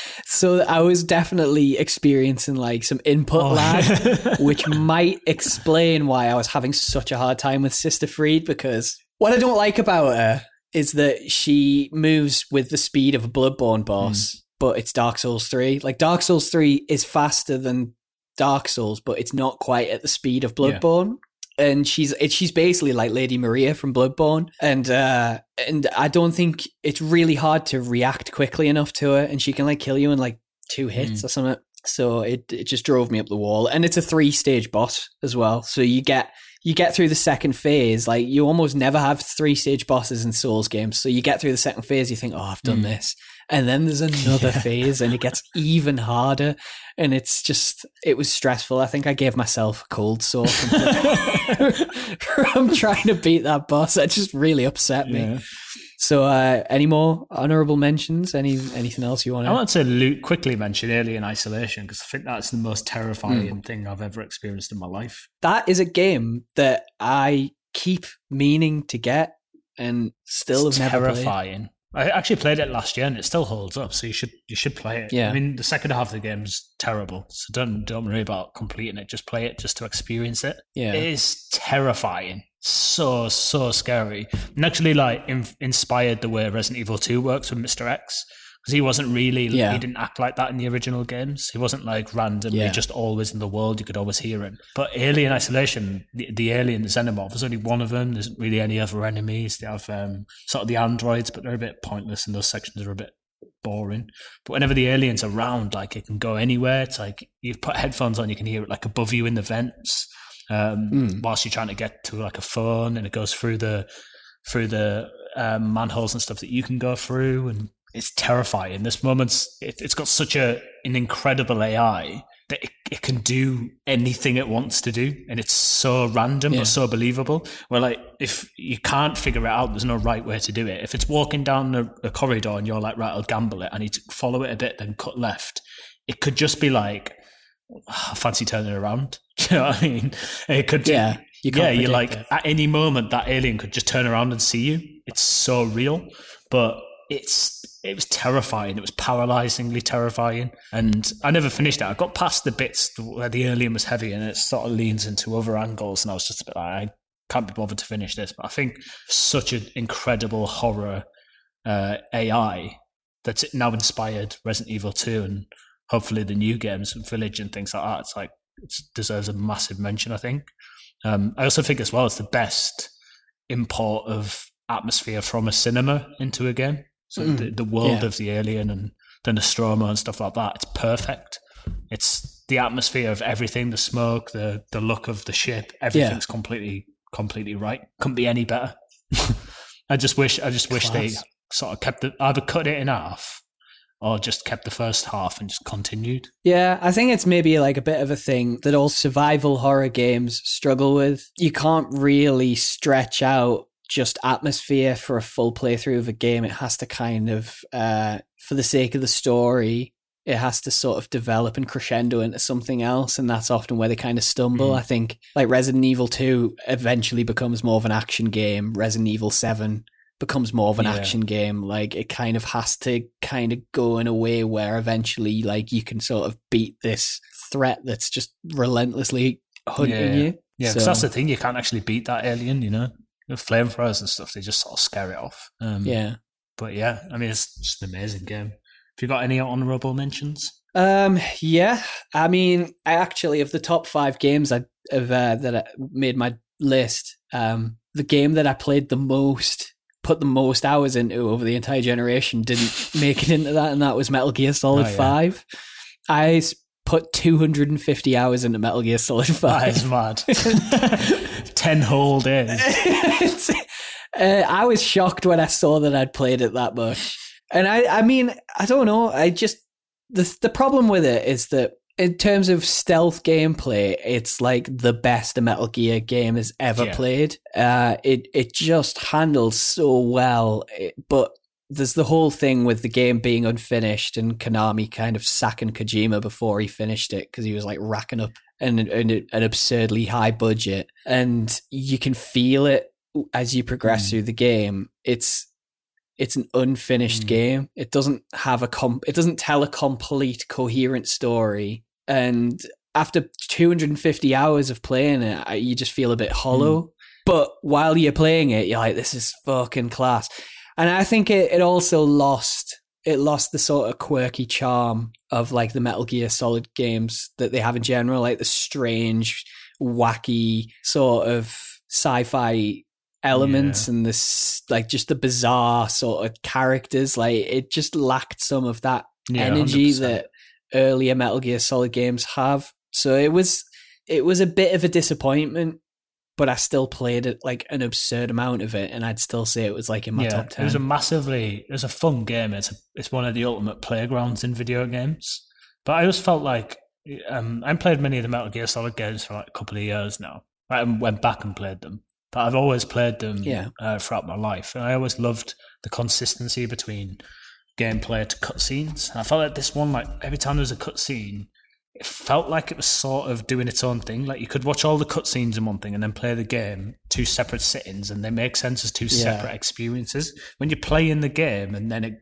[LAUGHS] so I was definitely experiencing like some input Oh. lag, [LAUGHS] which might explain why I was having such a hard time with Sister Friede because what I don't like about her is that she moves with the speed of a Bloodborne boss, but it's Dark Souls 3. Like Dark Souls 3 is faster than Dark Souls, but it's not quite at the speed of Yeah. Bloodborne. And she's it, she's basically like Lady Maria from Bloodborne, and uh, and I don't think it's really hard to react quickly enough to her, and she can like kill you in like two hits or something. So it it just drove me up the wall, and it's a three stage boss as well. So you get you get through the second phase, like you almost never have three stage bosses in Souls games. So you get through the second phase, you think, oh, I've done Mm. this, and then there's another [LAUGHS] phase, and it gets even harder, and it's just it was stressful. I think I gave myself a cold sore from, [LAUGHS] [LAUGHS] from trying to beat that boss. That just really upset me. Yeah. So, uh, any more honorable mentions? Any anything else you want to... I want to Luke quickly mention Alien Isolation because I think that's the most terrifying Hmm. thing I've ever experienced in my life. That is a game that I keep meaning to get and still It's have never played. terrifying. I actually played it last year and it still holds up, so you should you should play it. Yeah. I mean the second half of the game's terrible, so don't don't worry about completing it. Just play it just to experience it. Yeah, It is terrifying, so so scary, and actually like in, inspired the way Resident Evil Two works with Mister X because he wasn't really Yeah. he didn't act like that in the original games. He wasn't like randomly Yeah. just always in the world. You could always hear him. But Alien Isolation, the, the alien, the xenomorph, there's only one of them. There isn't really any other enemies. They have um, sort of the androids, but they're a bit pointless, and those sections are a bit boring. But whenever the alien's around, like it can go anywhere. It's like you put headphones on, you can hear it like above you in the vents, um, Mm. whilst you're trying to get to like a phone, and it goes through the through the um, manholes and stuff that you can go through, and it's terrifying. This moment's it, it's got such a an incredible AI that it, it can do anything it wants to do, and it's so random Yeah. but so believable. Where like if you can't figure it out, there's no right way to do it. If it's walking down a, a corridor and you're like, right, I'll gamble it. I need to follow it a bit, then cut left. It could just be like, "Ah, [SIGHS] fancy turning around. [LAUGHS] Do you know what I mean? It could. yeah. you yeah, you're like it. at any moment that alien could just turn around and see you. It's so real, but it's it was terrifying. It was paralyzingly terrifying, and I never finished it. I got past the bits where the alien was heavy, and it sort of leans into other angles, and I was just a bit like, I can't be bothered to finish this. But I think such an incredible horror uh, AI that's it now inspired Resident Evil 2 and hopefully the new games, Village and things like that. It's like it deserves a massive mention. I think. Um, I also think as well it's the best import of atmosphere from a cinema into a game. So mm, the, the, world yeah. of the alien and the Nostromo and stuff like that, it's perfect. It's the atmosphere of everything, the smoke, the the look of the ship, everything's yeah. completely completely right. Couldn't be any better. [LAUGHS] I just wish I just Class. wish they sort of kept it either cut it in half or just kept the first half and just continued. Yeah, I think it's maybe like a bit of a thing that all survival horror games struggle with. You can't really stretch out just atmosphere for a full playthrough of a game. It has to kind of, uh, for the sake of the story, it has to sort of develop and crescendo into something else. And that's often where they kind of stumble. Mm. I think like Resident Evil 2 eventually becomes more of an action game. Resident Evil 7 becomes more of an yeah. action game. Like it kind of has to kind of go in a way where eventually, like you can sort of beat this threat that's just relentlessly hunting yeah. you. Yeah, because so, that's the thing. You can't actually beat that alien. You know, the flamethrowers and stuff. They just sort of scare it off. Um, yeah. But yeah, I mean, it's just an amazing game. Have you got any honourable mentions? Um, yeah. I mean, I actually of the top five games I have uh, that I made my list. Um, the game that I played the most put the most hours into over the entire generation didn't make it into that, and that was Metal Gear Solid oh, yeah. Five. I put 250 hours into Metal Gear Solid Five. That is mad. [LAUGHS] Ten whole days. uh, I was shocked when I saw that I'd played it that much, and I, I mean, I don't know. I just the the problem with it is that in terms of stealth gameplay, it's like the best a Metal Gear game has ever yeah. played. Uh, it it just handles so well, but there's the whole thing with the game being unfinished and Konami kind of sacking Kojima before he finished it because he was like racking up an, an, an absurdly high budget, and you can feel it as you progress mm. through the game. It's it's an unfinished mm. game. It doesn't have a com- it doesn't tell a complete coherent story and after 250 hours of playing it, you just feel a bit hollow. Mm. But while you're playing it, you're like, this is fucking class. And I think it, it also lost it lost the sort of quirky charm of like the Metal Gear Solid games that they have in general, like the strange, wacky sort of sci-fi elements yeah. and this like just the bizarre sort of characters. Like it just lacked some of that yeah, energy 100%. that earlier Metal Gear Solid games have. So it was it was a bit of a disappointment, but I still played it like an absurd amount of it, and I'd still say it was like in my yeah, top ten. It was a massively it was a fun game. It's a, it's one of the ultimate playgrounds in video games. But I always felt like um, I played many of the Metal Gear Solid games for like a couple of years now. I went back and played them, but I've always played them yeah. uh, throughout my life, and I always loved the consistency between gameplay to cutscenes. And I felt like this one, like every time there was a cutscene, it felt like it was sort of doing its own thing. Like you could watch all the cutscenes in one thing and then play the game two separate sittings, and they make sense as two yeah. separate experiences. When you play in the game and then it,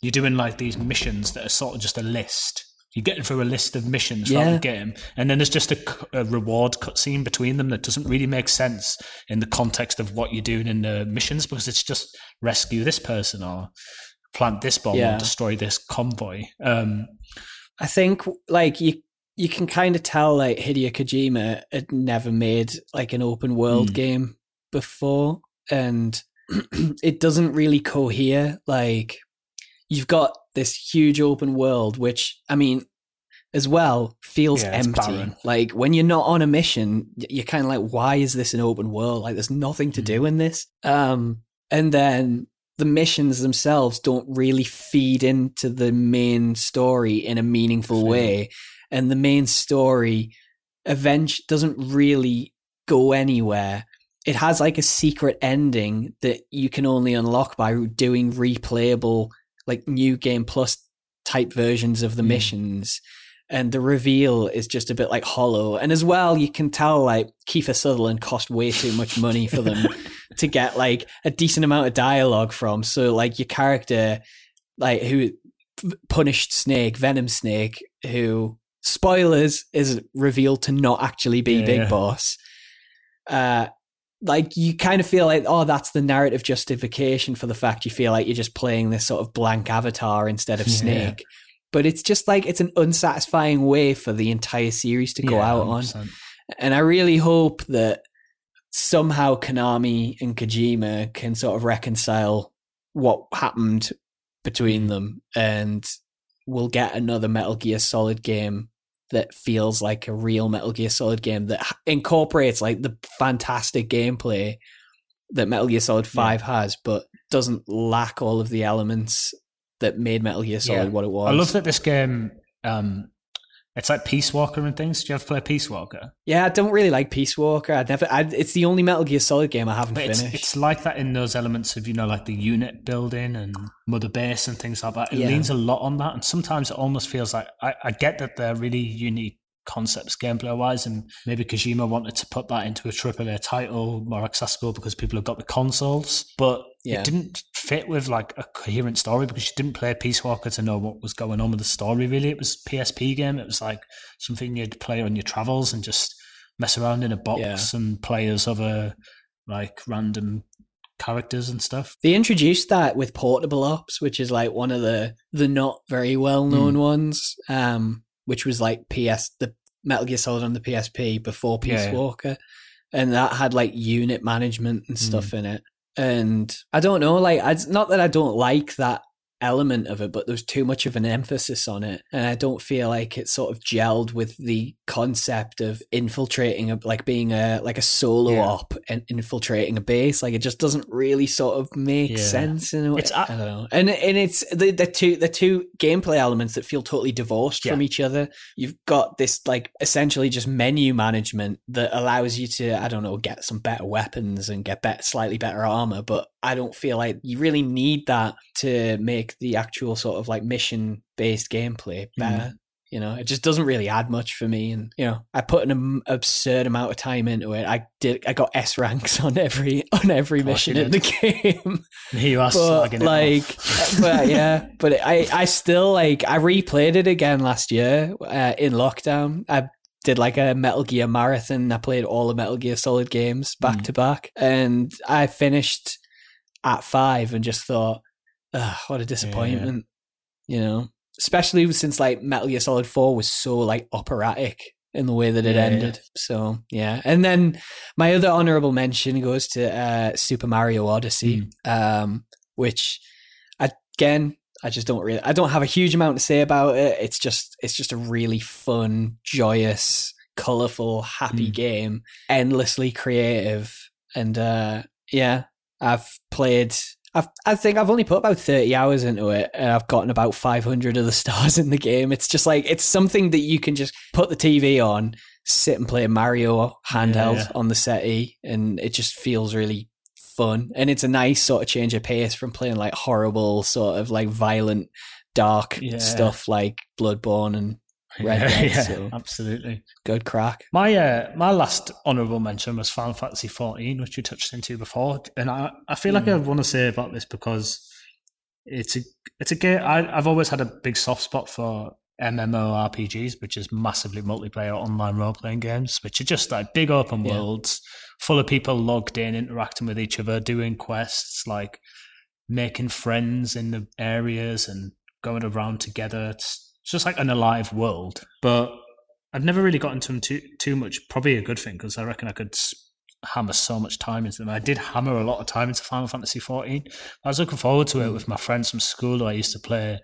you're doing like these missions that are sort of just a list. You're getting through a list of missions yeah. the game, and then there's just a, a reward cutscene between them that doesn't really make sense in the context of what you're doing in the missions because it's just rescue this person or plant this bomb yeah. or destroy this convoy. Um, I think like you you can kind of tell like Hideo Kojima had never made like an open world mm. game before, and [CLEARS THROAT] it doesn't really cohere. Like you've got this huge open world, which I mean, as well feels yeah, empty. Like when you're not on a mission, you're kind of like, why is this an open world? Like there's nothing to do in this. Um, and then the missions themselves don't really feed into the main story in a meaningful way. And the main story eventually doesn't really go anywhere. It has like a secret ending that you can only unlock by doing replayable like new game plus type versions of the mm. missions. And the reveal is just a bit like hollow. And as well, you can tell like Kiefer Sutherland cost way too much money for them [LAUGHS] to get like a decent amount of dialogue from. So like your character, like who punished Snake, Venom Snake, who spoilers is revealed to not actually be yeah, Big yeah. Boss. Uh, like you kind of feel like oh that's the narrative justification for the fact you feel like you're just playing this sort of blank avatar instead of Yeah. Snake. But it's just like it's an unsatisfying way for the entire series to go Yeah, out on. 100%. And I really hope that somehow Konami and Kojima can sort of reconcile what happened between them and we'll get another Metal Gear Solid game that feels like a real Metal Gear Solid game that incorporates like the fantastic gameplay that Metal Gear Solid 5 has but doesn't lack all of the elements that made Metal Gear Solid Yeah. what it was. I love that this game. Um, it's like Peace Walker and things. Do you ever play Peace Walker? Yeah, I don't really like Peace Walker. I'd never. I'd, it's the only Metal Gear Solid game I haven't But it's, finished. it's like that in those elements of you know like the unit building and mother base and things like that. It Yeah. leans a lot on that, and sometimes it almost feels like I, I get that they're really unique concepts gameplay wise, and maybe Kojima wanted to put that into a AAA title more accessible because people have got the consoles, but Yeah. it didn't fit with like a coherent story because you didn't play Peace Walker to know what was going on with the story. Really, it was PSP game. It was like something you'd play on your travels and just mess around in a box Yeah. and play as other like random characters and stuff. They introduced that with Portable Ops, which is like one of the the not very well known Hmm. ones. Um, which was like PS the Metal Gear Solid on the PSP before Peace Yeah, yeah. Walker, and that had like unit management and Hmm. stuff in it. And I don't know, like it's not that I don't like that element of it, but there's too much of an emphasis on it, and I don't feel like it sort of gelled with the concept of infiltrating, a, like being a like a solo Yeah. op and infiltrating a base. Like it just doesn't really sort of make Yeah. sense in a way. It's I don't know, and and it's the the two the two gameplay elements that feel totally divorced Yeah. from each other. You've got this like essentially just menu management that allows you to I don't know get some better weapons and get bet slightly better armor, but I don't feel like you really need that to make the actual sort of like mission based gameplay better. You know, it just doesn't really add much for me, and you know, I put an absurd amount of time into it. I did, I got S ranks on every on every mission in the [LAUGHS] game you are but like, off. but yeah, but I, I still like, I replayed it again last year uh, in lockdown. I did like a Metal Gear marathon. I played all the Metal Gear Solid games back Mm. to back, and I finished at five and just thought, Ugh, what a disappointment, you know. Especially since like Metal Gear Solid Four was so like operatic in the way that it Yeah, yeah. ended. So yeah, and then my other honorable mention goes to uh, Super Mario Odyssey, um, which again I just don't really I don't have a huge amount to say about it. It's just it's just a really fun, joyous, colorful, happy Mm. game, endlessly creative, and uh, yeah, I've played. I've, I think I've only put about 30 hours into it and I've gotten about 500 of the [LAUGHS] stars in the game. It's just like, it's something that you can just put the TV on, sit and play Mario handheld Yeah. on the settee, and it just feels really fun. And it's a nice sort of change of pace from playing like horrible, sort of like violent, dark Yeah. stuff like Bloodborne and Red [LAUGHS] yeah, Dead, yeah, so- absolutely. Good Crack. My uh, my last honourable mention was Final Fantasy XIV, which you touched into before, and I, I feel like. I want to say about this because it's a it's a game. I, I've always had a big soft spot for MMORPGs, which is massively multiplayer online role playing games, which are just like big open Yeah. worlds full of people logged in, interacting with each other, doing quests, like making friends in the areas and going around together. It's, it's just like an alive world. But I've never really got into them too too much. Probably a good thing because I reckon I could hammer so much time into them. I did hammer a lot of time into Final Fantasy XIV. I was looking forward to it with my friends from school. I used to play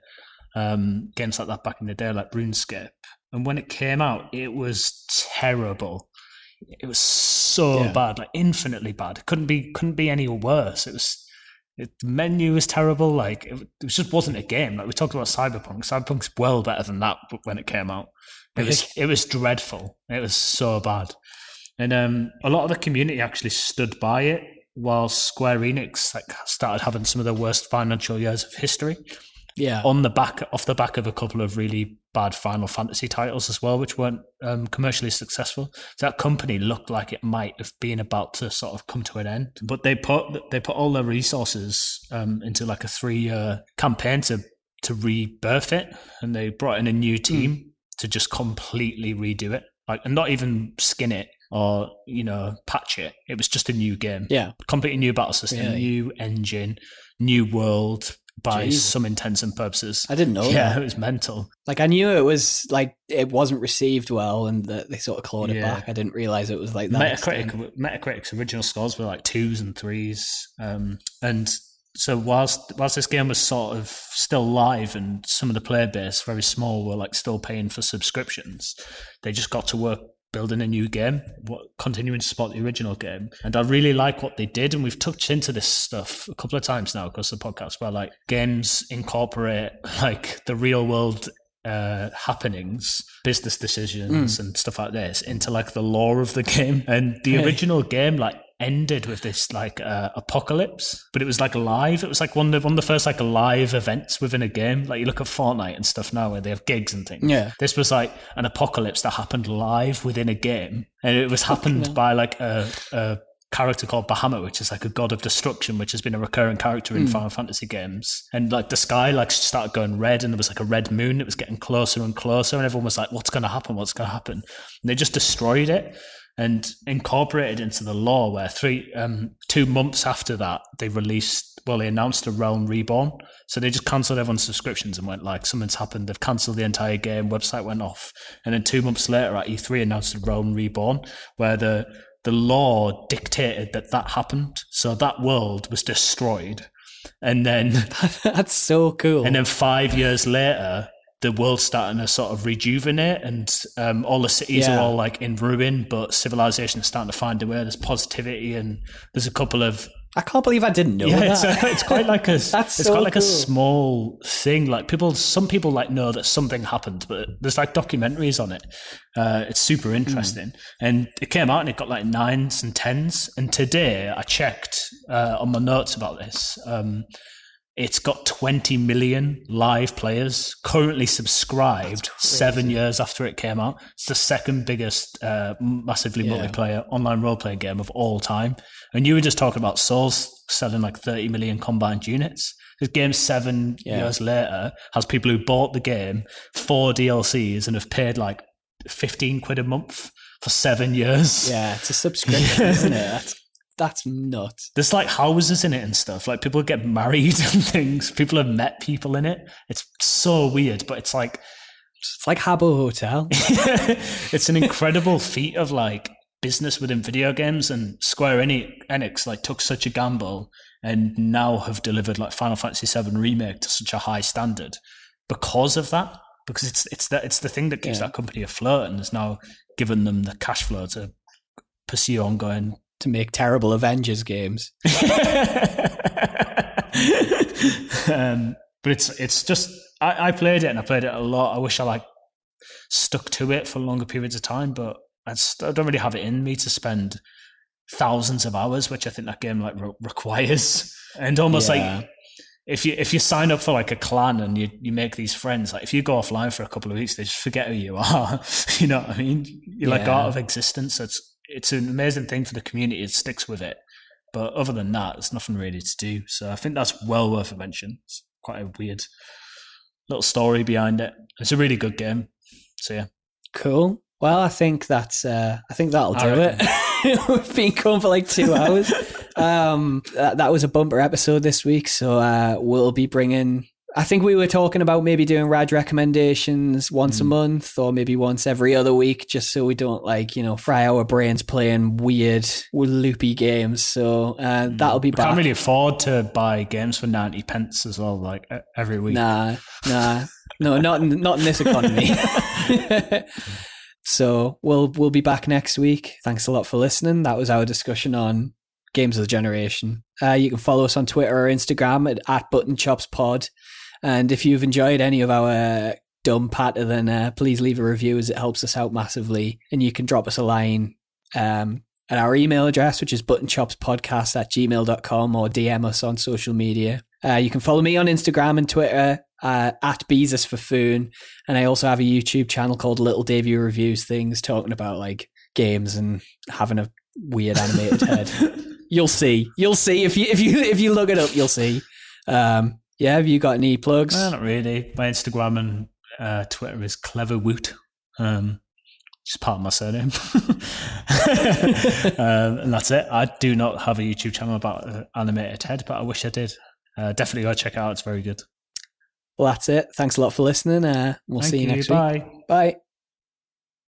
um, games like that back in the day, like RuneScape. And when it came out, it was terrible. It was so Yeah. bad, like infinitely bad. It couldn't be couldn't be any worse. It was it, the menu was terrible. Like it, it just wasn't a game. Like we talked about Cyberpunk. Cyberpunk's well better than that when it came out. It was it was dreadful. It was so bad. And um, a lot of the community actually stood by it, while Square Enix like started having some of the worst financial years of history Yeah. on the back off the back of a couple of really bad Final Fantasy titles as well, which weren't um, commercially successful. So that company looked like it might have been about to sort of come to an end, but they put they put all their resources um, into like a three year campaign to to rebirth it, and they brought in a new team to just completely redo it, like and not even skin it. or you know patch it. It was just a new game, Yeah. completely new battle system, Really? new engine, new world by Jesus. some intents and purposes. I didn't know [LAUGHS] yeah, that. it was mental. Like I knew it was like it wasn't received well, and that they sort of clawed it back. I didn't realize it was like that. Metacritic, Metacritic's original scores were like twos and threes, um, and so whilst whilst this game was sort of still live and some of the player base very small were like still paying for subscriptions, they just got to work building a new game, what, continuing to support the original game, and I really like what they did. And we've touched into this stuff a couple of times now across the podcast, where like games incorporate [LAUGHS] like the real world uh, happenings, business decisions, and stuff like this into like the lore of the [LAUGHS] game. And the Really? original game like ended with this like uh, apocalypse, but it was like live. It was like one of the, one of the first like live events within a game. Like you look at Fortnite and stuff now, where they have gigs and things. Yeah. This was like an apocalypse that happened live within a game, and it was happened by like a. a character called Bahamut, which is like a god of destruction, which has been a recurring character in Final Fantasy games. And like the sky like started going red and there was like a red moon. It was getting closer and closer and everyone was like, what's going to happen? What's going to happen? And they just destroyed it and incorporated into the lore where three, um, two months after that, they released, well, they announced a Realm Reborn. So they just cancelled everyone's subscriptions and went like, something's happened. They've cancelled the entire game. Website went off. And then two months later at E3 announced a Realm Reborn where the, the lore dictated that that happened. So that world was destroyed. And then, [LAUGHS] That's so cool. and then five years later, the world's starting to sort of rejuvenate and um, all the cities Yeah. are all like in ruin, but civilization is starting to find a way. There's positivity and there's a couple of I can't believe I didn't know yeah, that. it's, a, it's quite like a [LAUGHS] That's it's so quite like a small thing. Like people, some people like know that something happened, but there's like documentaries on it. Uh, it's super Hmm. interesting, and it came out and it got like nines and tens. And today I checked uh, on my notes about this. Um, it's got 20 million live players currently subscribed seven years after it came out. It's the second biggest uh, massively Yeah. multiplayer online role playing game of all time. And you were just talking about Souls selling like 30 million combined units. This game seven Yeah. years later has people who bought the game, four DLCs, and have paid like 15 quid a month for seven years. yeah, it's a [LAUGHS] subscription, isn't it? That's that's nuts. There's like houses in it and stuff. Like people get married [LAUGHS] and things. People have met people in it. It's so weird, but it's like It's like Habbo Hotel. [LAUGHS] it's an incredible feat of like business within video games and Square Eni- Enix like took such a gamble and now have delivered like Final Fantasy VII remake to such a high standard because of that because it's it's that it's the thing that keeps Yeah. that company afloat and has now given them the cash flow to pursue ongoing to make terrible Avengers games. [LAUGHS] um, but it's it's just I, I played it and I played it a lot. I wish I like stuck to it for longer periods of time, but I, just, I don't really have it in me to spend thousands of hours, which I think that game like re- requires. And almost Yeah. like if you if you sign up for like a clan and you you make these friends, like if you go offline for a couple of weeks, they just forget who you are. [LAUGHS] you know what I mean? You're like out of existence. So it's it's an amazing thing for the community. It sticks with it. But other than that, there's nothing really to do. So I think that's well worth a mention. It's quite a weird little story behind it. It's a really good game. So yeah. Cool. Well, I think that's uh, I think that'll do it. [LAUGHS] We've been going for like two hours. [LAUGHS] um, that, that was a bumper episode this week, so uh, we'll be bringing. I think we were talking about maybe doing rad recommendations once a Mm. month or maybe once every other week, just so we don't like you know fry our brains playing weird, loopy games. So uh, that'll be I can't really afford to buy games for 90 pence as well, like every week. Nah, nah, no, not in, not in this economy. [LAUGHS] so we'll we'll be back next week. Thanks a lot for listening. That was our discussion on games of the generation. Uh, you can follow us on Twitter or Instagram at, at Button Chops Pod. And if you've enjoyed any of our dumb patter, then uh, please leave a review as it helps us out massively. And you can drop us a line um, at our email address, which is buttonchopspodcast at gmail.com or DM us on social media. Uh, you can follow me on Instagram and Twitter uh, at Beezus for Foon. And I also have a YouTube channel called Little Davey Reviews Things, talking about like games and having a weird animated head. [LAUGHS] You'll see. You'll see if you if you if you look it up. You'll see. Um, yeah. Have you got any plugs? No, not really. My Instagram and uh, Twitter is clever woot. Um, just part of my surname. [LAUGHS] um, and that's it. I do not have a YouTube channel about uh, animated head, but I wish I did. Uh, definitely go check it out. It's very good. Well, that's it. Thanks a lot for listening. Uh, we'll Thank see you, you. next Bye. week. Bye.